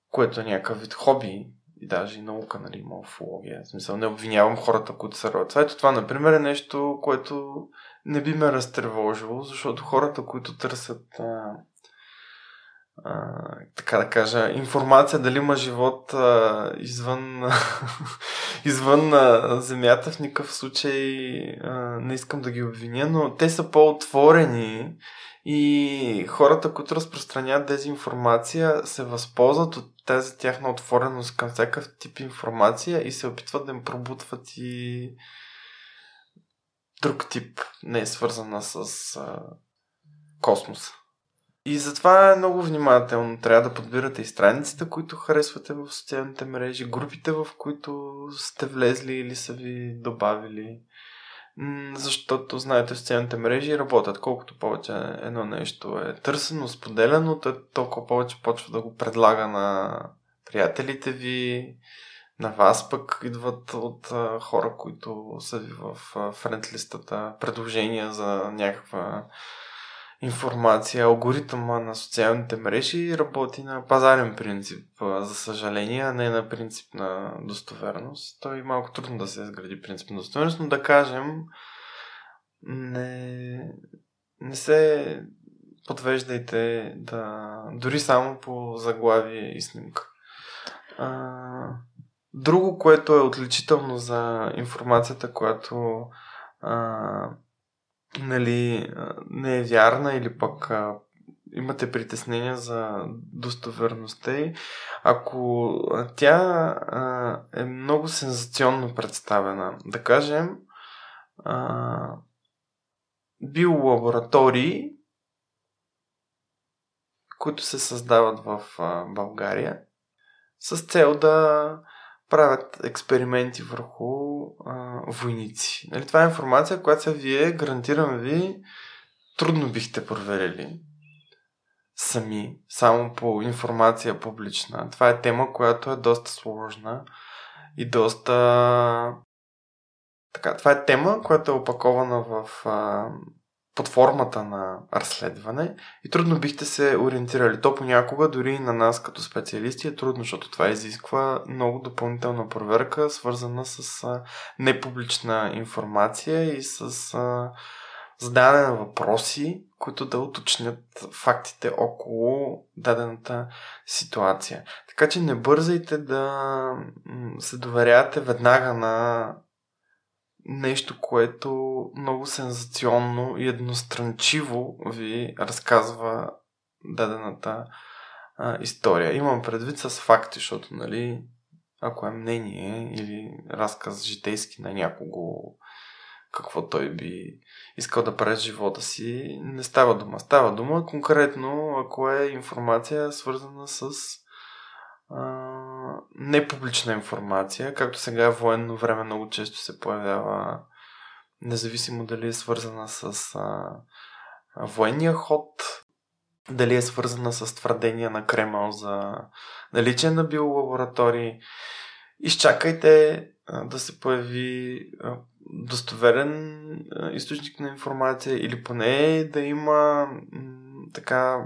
което е някакъв вид хоби и даже и наука, нали, има уфология. В смисъл, не обвинявам хората, които се родят. Ето това, например, е нещо, което не би ме разтревожило, защото хората, които търсят а, така да кажа, информация дали има живот а, извън, извън а, Земята. В никакъв случай а, не искам да ги обвиня, но те са по-отворени и хората, които разпространяват дезинформация, се възползват от тази тяхна отвореност към всякакъв тип информация и се опитват да им пробутват и друг тип, не е свързана с а, космоса. И затова е много внимателно. Трябва да подбирате и страниците, които харесвате в социалните мрежи, групите, в които сте влезли или са ви добавили. Защото, знаете, социалните мрежи работят. Колкото повече едно нещо е търсено, споделено, толкова повече почва да го предлага на приятелите ви, на вас пък идват от хора, които са ви в френдлистата, предложения за някаква информация. Алгоритъма на социалните мрежи работи на пазарен принцип, за съжаление, а не на принцип на достоверност. Той е малко трудно да се изгради принцип на достоверност, но да кажем, не, не се подвеждайте да, дори само по заглавие и снимка. А, друго, което е отличително за информацията, която а, нали, не е вярна или пък а, имате притеснения за достоверността й, ако тя а, е много сензационно представена, да кажем, а, биолаборатории, които се създават в а, България, с цел да правят експерименти върху а, войници. Нали, това е информация, която са вие, гарантирам ви, трудно бихте проверили сами, само по информация публична. Това е тема, която е доста сложна и доста... Така, това е тема, която е опакована в а, под формата на разследване и трудно бихте се ориентирали. То понякога дори на нас като специалисти е трудно, защото това изисква много допълнителна проверка, свързана с непублична информация и с а, задаване на въпроси, които да уточнят фактите около дадената ситуация. Така че не бързайте да се доверяте веднага на нещо, което много сензационно и едностранчиво ви разказва дадената а, история. Имам предвид с факти, защото, нали, ако е мнение или разказ житейски на някого, какво той би искал да прави живота си, не става дума. Става дума конкретно, ако е информация свързана с непублична информация, както сега в военно време много често се появява, независимо дали е свързана с а, военния ход, дали е свързана с твърдения на Кремъл за наличие на биолаборатории. Изчакайте а, да се появи а, достоверен а, източник на информация или поне да има м, така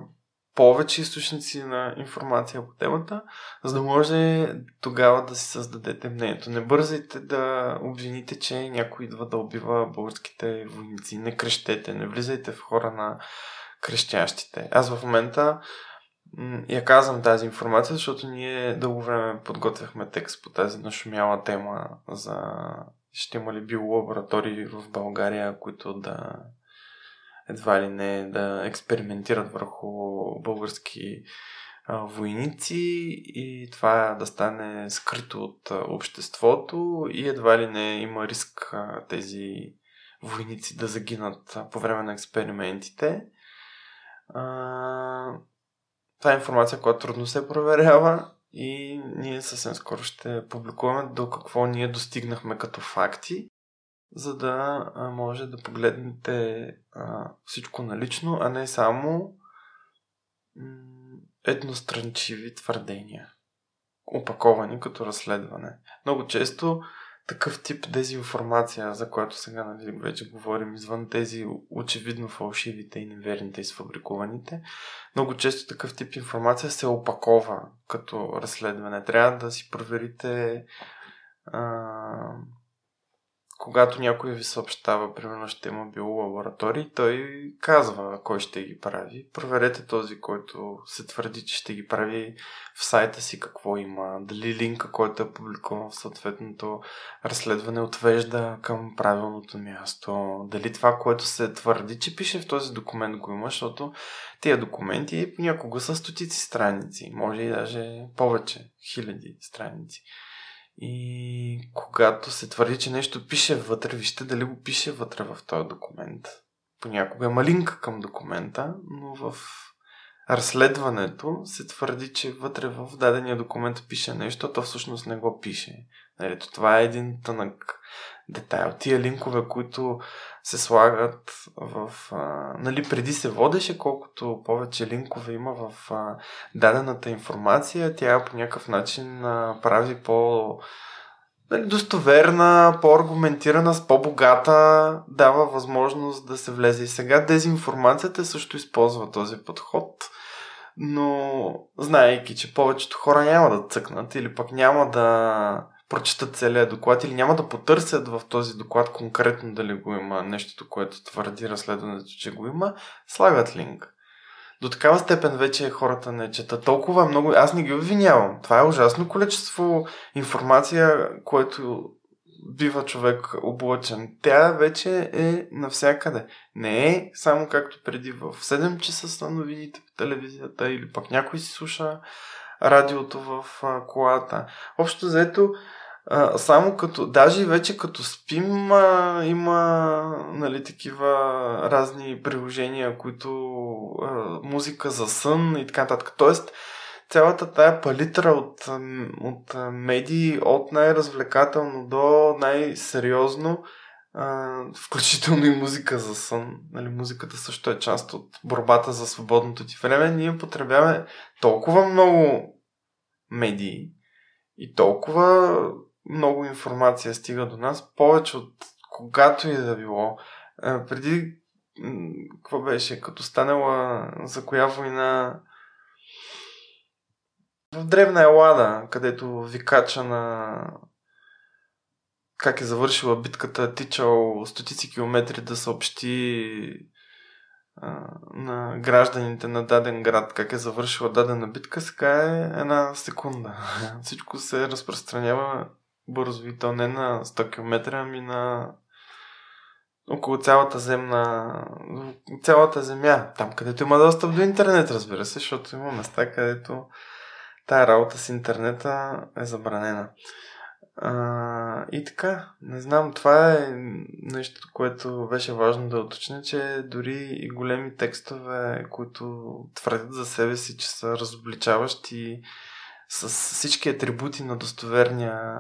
повече източници на информация по темата, за да може тогава да си създадете мнението. Не бързайте да обвините, че някой идва да убива българските войници. Не крещете, не влизайте в хора на крещящите. Аз в момента я казвам тази информация, защото ние дълго време подготвяхме текст по тази нашумяла тема за ще има ли биолаборатории в България, които да едва ли не да експериментират върху български войници и това да стане скрито от обществото и едва ли не има риск тези войници да загинат по време на експериментите. Това е информация, която трудно се проверява и ние съвсем скоро ще публикуваме до какво ние достигнахме като факти за да може да погледнете всичко налично, а не само едностранчиви твърдения, опаковани като разследване. Много често такъв тип дезинформация, за която сега нали, вече говорим, извън тези очевидно фалшивите и неверните и много често такъв тип информация се опакова като разследване. Трябва да си проверите а, когато някой ви съобщава, примерно ще има било лаборатории, той казва кой ще ги прави. Проверете този, който се твърди, че ще ги прави в сайта си какво има, дали линка, който е публикуван в съответното разследване отвежда към правилното място, дали това, което се твърди, че пише в този документ го има, защото тия документи някога са стотици страници, може и даже повече, хиляди страници. И когато се твърди, че нещо пише вътре, вижте дали го пише вътре в този документ. Понякога има линк към документа, но в разследването се твърди, че вътре в дадения документ пише нещо, а то всъщност не го пише. Нали, това е един тънък детайл. Тия линкове, които се слагат в... А, нали, преди се водеше, колкото повече линкове има в а, дадената информация, тя по някакъв начин а, прави по нали, достоверна, по-аргументирана, с по-богата, дава възможност да се влезе. И сега дезинформацията също използва този подход, но знаейки, че повечето хора няма да цъкнат или пък няма да прочитат целият доклад или няма да потърсят в този доклад конкретно дали го има нещото, което твърди разследването, че го има, слагат линк. До такава степен вече хората не четат. Толкова много. Аз не ги обвинявам. Това е ужасно количество информация, което бива човек облъчен. Тя вече е навсякъде. Не е само както преди в 7 часа са новините по телевизията или пък някой си слуша радиото в колата. Общо заето, а, само като, даже и вече като спим, а, има нали, такива разни приложения, които а, музика за сън и така нататък. Тоест, цялата тая палитра от, от медии, от най-развлекателно до най-сериозно, включително и музика за сън. Нали, музиката също е част от борбата за свободното ти време. Ние потребяваме толкова много медии и толкова много информация стига до нас, повече от когато и да било. Преди, какво беше, като станала за коя война в Древна Елада, където викача на как е завършила битката, тичал стотици километри да съобщи а, на гражданите на даден град как е завършила дадена битка, сега е една секунда. Всичко се разпространява бързо и то не на 100 км, ами на около цялата земна, цялата земя, там където има достъп до интернет, разбира се, защото има места, където тая работа с интернета е забранена. А, и така, не знам, това е нещо, което беше важно да уточня, че дори и големи текстове, които твърдят за себе си, че са разобличаващи с всички атрибути на достоверния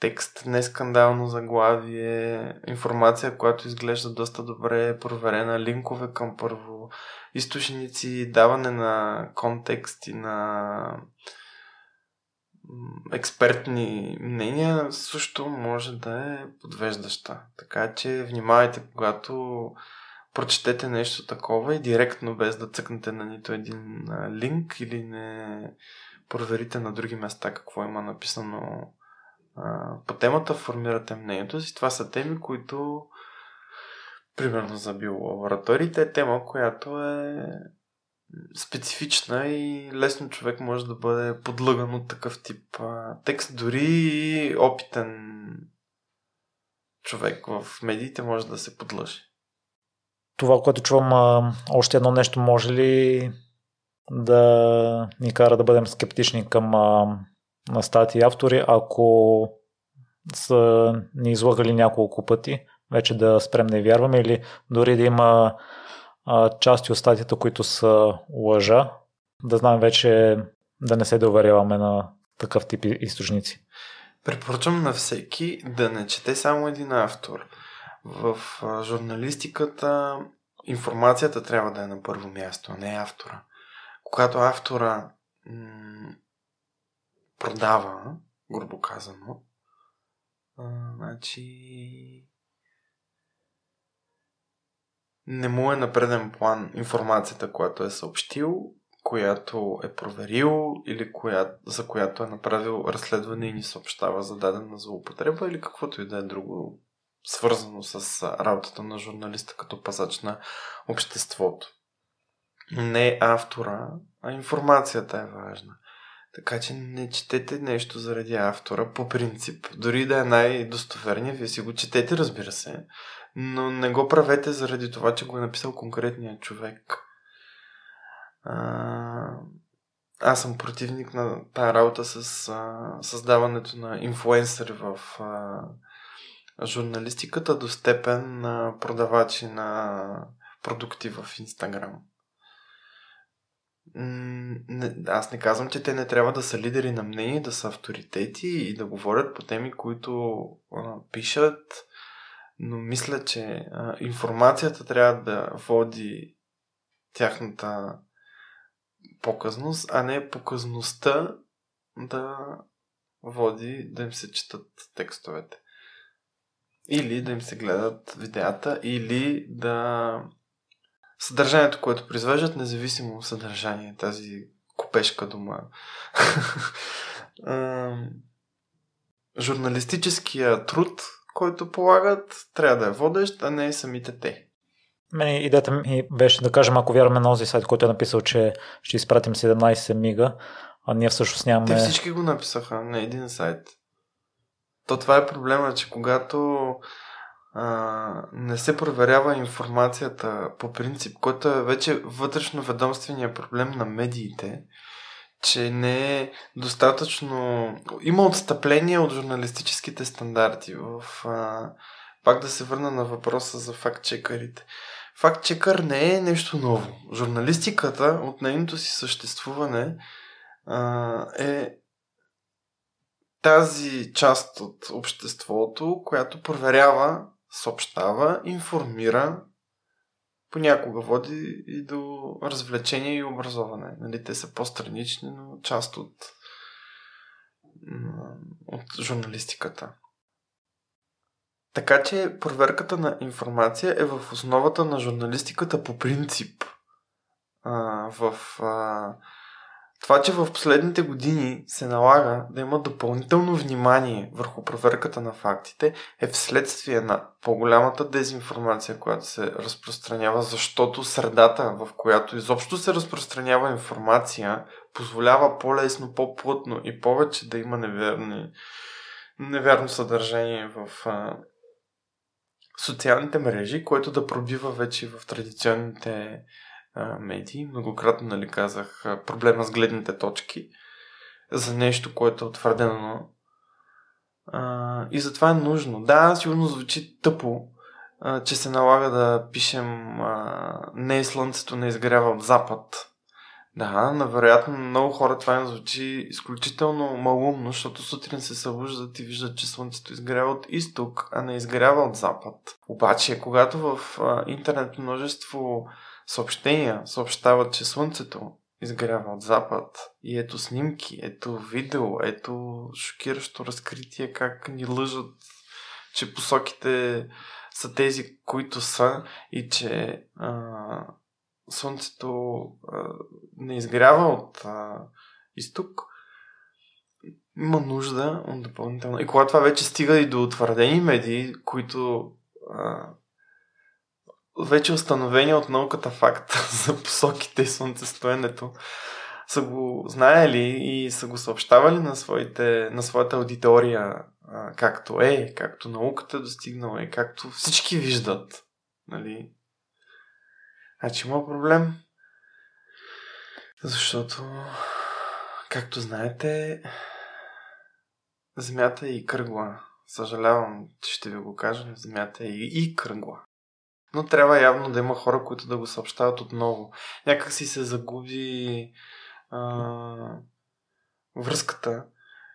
текст, не скандално заглавие, информация, която изглежда доста добре проверена, линкове към първо източници, даване на контекст и на експертни мнения също може да е подвеждаща. Така че внимавайте, когато прочетете нещо такова и директно, без да цъкнете на нито един линк или не проверите на други места какво има написано по темата, формирате мнението си. Това са теми, които примерно за биолабораториите е тема, която е специфична и лесно човек може да бъде подлъган от такъв тип а, текст. Дори и опитен човек в медиите може да се подлъжи. Това, което чувам, а, още едно нещо може ли да ни кара да бъдем скептични към а, на статии автори, ако са ни излагали няколко пъти, вече да спрем да вярваме или дори да има а, части от статията, които са лъжа, да знаем вече да не се доверяваме на такъв тип източници. Препоръчвам на всеки да не чете само един автор. В журналистиката информацията трябва да е на първо място, а не автора. Когато автора м- продава, грубо казано, а, значи не му е на преден план информацията, която е съобщил, която е проверил или коя, за която е направил разследване и ни съобщава за дадена злоупотреба или каквото и да е друго свързано с работата на журналиста като пазач на обществото. Не автора, а информацията е важна. Така че не четете нещо заради автора по принцип. Дори да е най-достоверният, вие си го четете, разбира се, но не го правете заради това, че го е написал конкретният човек. А, аз съм противник на тази работа с а, създаването на инфуенсъри в а, журналистиката до степен на продавачи на продукти в Инстаграм. Аз не казвам, че те не трябва да са лидери на мнение, да са авторитети и да говорят по теми, които а, пишат, но мисля, че а, информацията трябва да води тяхната показност, а не показността да води да им се четат текстовете. Или да им се гледат видеята, или да съдържанието, което произвеждат, независимо съдържание, тази купешка дума. Журналистическия труд, който полагат, трябва да е водещ, а не самите те. Мене идеята ми беше да кажем, ако вярваме на този сайт, който е написал, че ще изпратим 17 мига, а ние всъщност нямаме... Те всички го написаха на един сайт. То това е проблема, че когато а, не се проверява информацията по принцип, който е вече вътрешно ведомствения проблем на медиите, че не е достатъчно... Има отстъпление от журналистическите стандарти. В, а... Пак да се върна на въпроса за факт-чекарите. Факт-чекър не е нещо ново. Журналистиката от нейното си съществуване а, е тази част от обществото, която проверява съобщава, информира, понякога води и до развлечение и образование. Нали, те са по-странични, но част от, от журналистиката. Така че проверката на информация е в основата на журналистиката по принцип. А, в а, това, че в последните години се налага да има допълнително внимание върху проверката на фактите, е вследствие на по-голямата дезинформация, която се разпространява, защото средата, в която изобщо се разпространява информация, позволява по-лесно, по-плътно и повече да има неверни, невярно съдържание в а, социалните мрежи, което да пробива вече в традиционните медии. Многократно нали, казах проблема с гледните точки за нещо, което е утвърдено. А, и затова е нужно. Да, сигурно звучи тъпо, а, че се налага да пишем а, не слънцето не изгрява от запад. Да, навероятно много хора това им звучи изключително малумно, защото сутрин се събуждат и виждат, че слънцето изгрява от изток, а не изгрява от запад. Обаче, когато в а, интернет множество съобщения съобщават, че Слънцето изгрява от запад. И ето снимки, ето видео, ето шокиращо разкритие как ни лъжат, че посоките са тези, които са и че а, Слънцето а, не изгрява от а, изток. Има нужда от допълнително. И когато това вече стига и до утвърдени медии, които а, вече установени от науката факт за посоките и слънцестоенето са го знаели и са го съобщавали на, своите, на своята аудитория както е, както науката е достигнала и както всички виждат. Нали? Значи има проблем. Защото, както знаете, Земята е и кръгла. Съжалявам, че ще ви го кажа, Земята е и кръгла. Но трябва явно да има хора, които да го съобщават отново. Някак си се загуби а, връзката,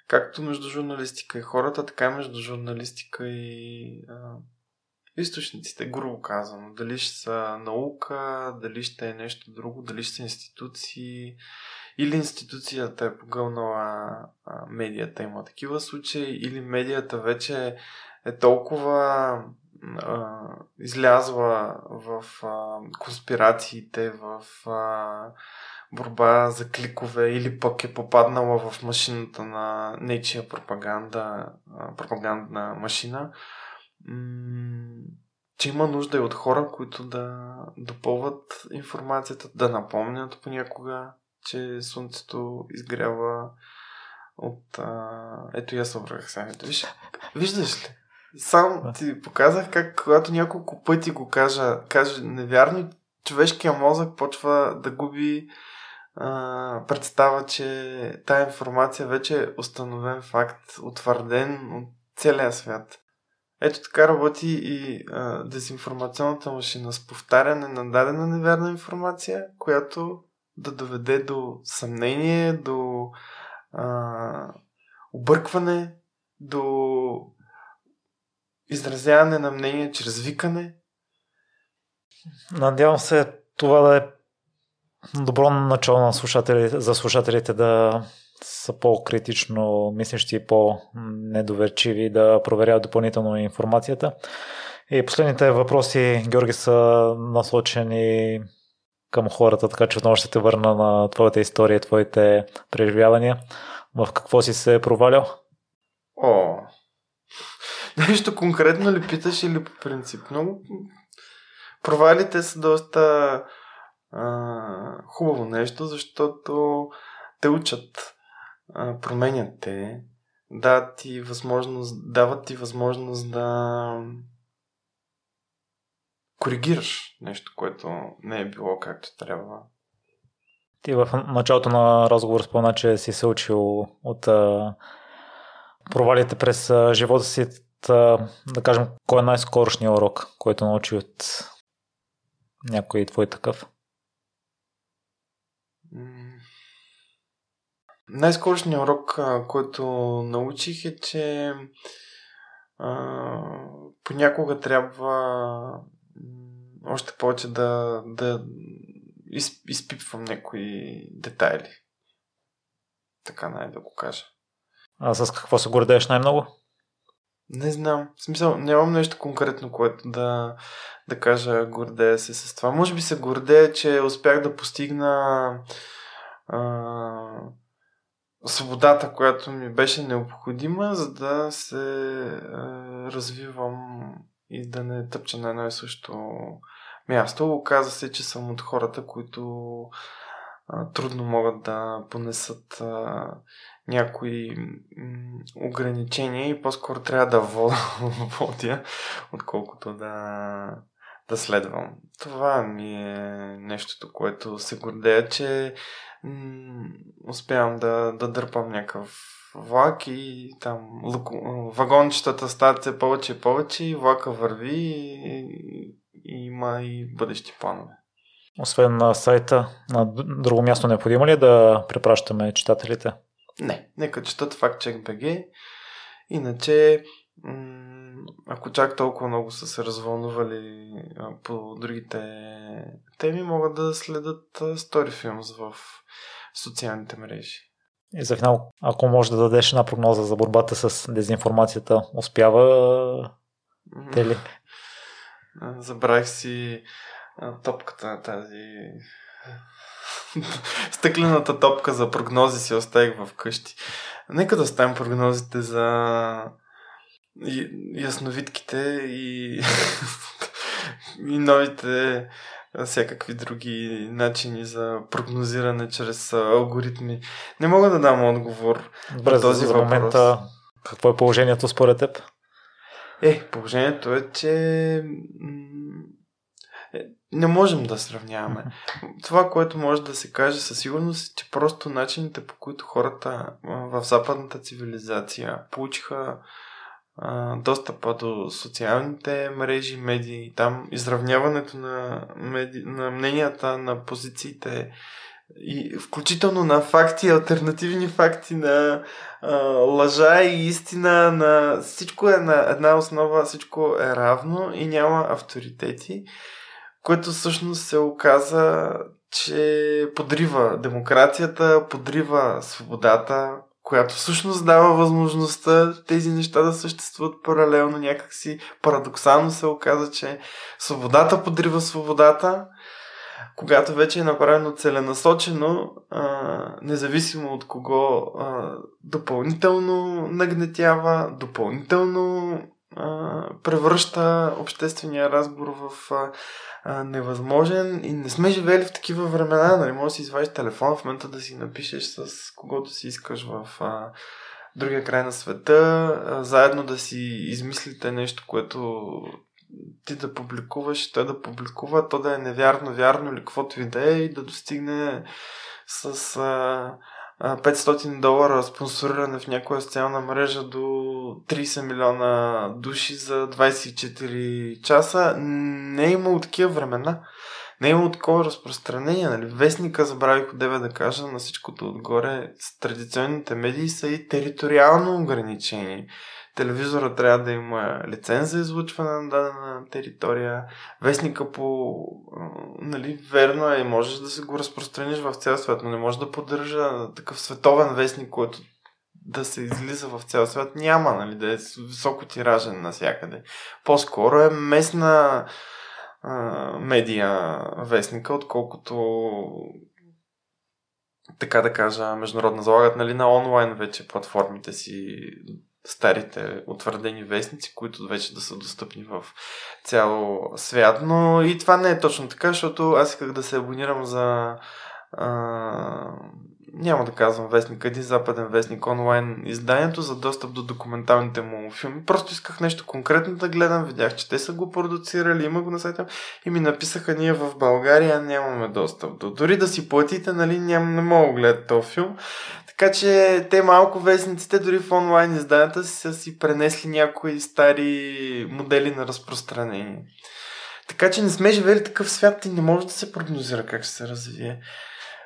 както между журналистика и хората, така и между журналистика и а, източниците, грубо казано. Дали ще са наука, дали ще е нещо друго, дали ще са институции, или институцията е погълнала а, медията, има такива случаи, или медията вече е толкова а, излязла в а, конспирациите, в а, борба за кликове или пък е попаднала в машината на нечия пропаганда, а, пропагандна машина, м- че има нужда и от хора, които да допълват информацията, да напомнят понякога, че Слънцето изгрява от... А... Ето я събрах сега. Виж, виждаш ли? Сам ти показах как, когато няколко пъти го кажа, каже невярно, човешкия мозък почва да губи а, представа, че тая информация вече е установен факт, утвърден от целия свят. Ето така работи и а, дезинформационната машина с повтаряне на дадена невярна информация, която да доведе до съмнение, до а, объркване, до изразяване на мнение чрез викане. Надявам се това да е добро начало на слушатели, за слушателите да са по-критично мислещи и по-недоверчиви да проверяват допълнително информацията. И последните въпроси, Георги, са насочени към хората, така че отново ще те върна на твоята история, твоите преживявания. В какво си се провалял? О, нещо конкретно ли питаш или по принцип? Много провалите са доста а, хубаво нещо, защото те учат, а, променят те, дават ти възможност, дават ти възможност да коригираш нещо, което не е било както трябва. Ти в началото на разговор спомена, че си се учил от а, провалите през а, живота си. Да кажем, кой е най-скорошният урок, който научи от някой твой такъв? Най-скорошният урок, който научих е, че а, понякога трябва още повече да, да из, изпипвам някои детайли. Така най да го кажа. А с какво се гордееш най-много? Не знам. В смисъл, нямам нещо конкретно, което да, да кажа гордея се с това. Може би се гордея, че успях да постигна а, свободата, която ми беше необходима, за да се а, развивам и да не тъпча на едно и също място. Оказа се, че съм от хората, които а, трудно могат да понесат а, някои ограничения и по-скоро трябва да водя, отколкото да, да следвам. Това ми е нещото, което се гордея, че м- успявам да, да дърпам някакъв влак и там вагончетата стават все повече и повече и влака върви и, и има и бъдещи планове. Освен на сайта, на друго място необходимо ли е да препращаме читателите? Не, нека четат FactCheck.bg. Иначе, м- ако чак толкова много са се развълнували по другите теми, могат да следят Story Films в социалните мрежи. И за финал, ако може да дадеш една прогноза за борбата с дезинформацията, успява те ли? Забравих си топката тази стъклената топка за прогнози си оставих в къщи. Нека да оставим прогнозите за ясновидките и, и новите всякакви други начини за прогнозиране чрез алгоритми. Не мога да дам отговор Добре, на този за въпрос. момента какво е положението според теб? Е, положението е, че не можем да сравняваме. Това, което може да се каже със сигурност е, че просто начините по които хората в западната цивилизация получиха достъпа до социалните мрежи, медии, там изравняването на, меди... на мненията, на позициите и включително на факти, альтернативни факти, на а, лъжа и истина, на всичко е на една основа, всичко е равно и няма авторитети което всъщност се оказа, че подрива демокрацията, подрива свободата, която всъщност дава възможността тези неща да съществуват паралелно някакси. Парадоксално се оказа, че свободата подрива свободата, когато вече е направено целенасочено, а, независимо от кого, а, допълнително нагнетява, допълнително а, превръща обществения разговор в а, невъзможен и не сме живели в такива времена, нали? Може да си извадиш телефон в момента да си напишеш с когото си искаш в а, другия край на света, а, заедно да си измислите нещо, което ти да публикуваш, той да публикува, то да е невярно, вярно или каквото и да е и да достигне с а, 500 долара спонсориране в някоя социална мрежа до 30 милиона души за 24 часа. Не е имало такива времена. Не е имало такова разпространение. Нали? Вестника, забравих от деве да кажа, на всичкото отгоре, с традиционните медии са и териториално ограничени телевизора трябва да има лиценз за излучване на дадена територия. Вестника по... Нали, верно е, можеш да се го разпространиш в цял свят, но не може да поддържа такъв световен вестник, който да се излиза в цял свят. Няма, нали, да е високо тиражен навсякъде. По-скоро е местна а, медия вестника, отколкото така да кажа, международна залагат нали, на онлайн вече платформите си старите утвърдени вестници, които вече да са достъпни в цял свят. Но и това не е точно така, защото аз исках да се абонирам за а, няма да казвам вестник, един западен вестник онлайн изданието за достъп до документалните му филми. Просто исках нещо конкретно да гледам, видях, че те са го продуцирали, има го на сайта и ми написаха ние в България нямаме достъп до. Дори да си платите, нали, ням, не мога да гледат този филм. Така че те малко вестниците, дори в онлайн изданията си са си пренесли някои стари модели на разпространение. Така че не сме живели такъв свят и не може да се прогнозира как ще се развие.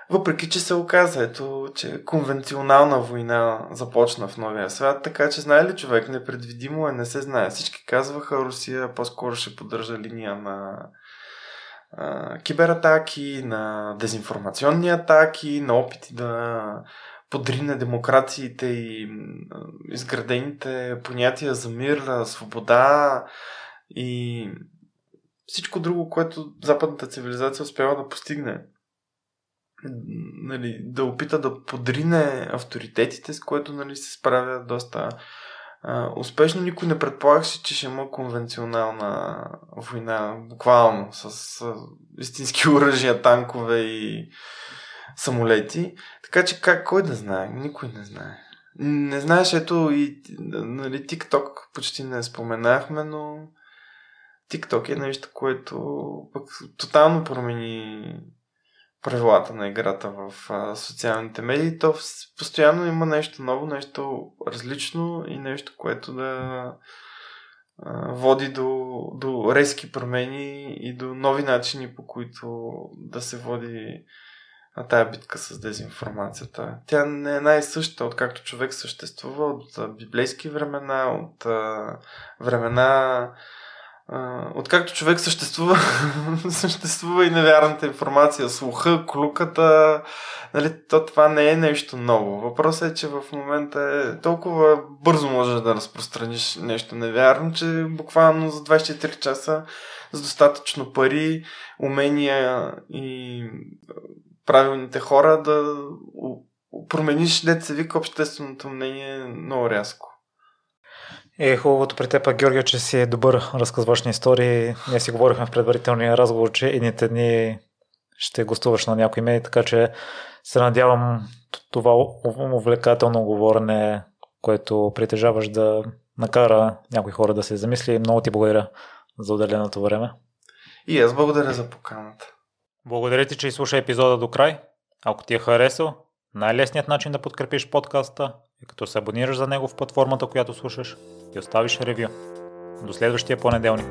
Въпреки, че се оказа, ето, че конвенционална война започна в новия свят, така че знае ли човек, непредвидимо е, не се знае. Всички казваха, Русия по-скоро ще поддържа линия на а, кибератаки, на дезинформационни атаки, на опити да подрине демокрациите и изградените понятия за мир, свобода и всичко друго, което западната цивилизация успява да постигне нали, да опита да подрине авторитетите, с което нали, се справя доста а, успешно. Никой не предполагаше, че ще има конвенционална война, буквално, с а, истински оръжия, танкове и самолети. Така че как, кой да знае? Никой не знае. Не знаеш, ето и нали, TikTok почти не споменахме, но TikTok е нещо, което пък тотално промени правилата на играта в а, социалните медии, то постоянно има нещо ново, нещо различно и нещо, което да а, води до, до резки промени и до нови начини, по които да се води а, тая битка с дезинформацията. Тя не е най-съща, откакто човек съществува, от библейски времена, от а, времена откакто човек съществува, съществува и невярната информация, слуха, клуката, нали, то това не е нещо ново. Въпросът е, че в момента е толкова бързо можеш да разпространиш нещо невярно, че буквално за 24 часа с достатъчно пари, умения и правилните хора да промениш, деца вика, общественото мнение много рязко. Е хубавото при теб, Георгия, че си е добър разказваш на истории. Ние си говорихме в предварителния разговор, че едните дни ще гостуваш на някои медии, така че се надявам това увлекателно говорене, което притежаваш да накара някои хора да се замисли. Много ти благодаря за отделеното време. И аз благодаря за поканата. Благодаря ти, че изслуша епизода до край. Ако ти е харесал, най-лесният начин да подкрепиш подкаста е като се абонираш за него в платформата, която слушаш и оставиш ревю. До следващия понеделник.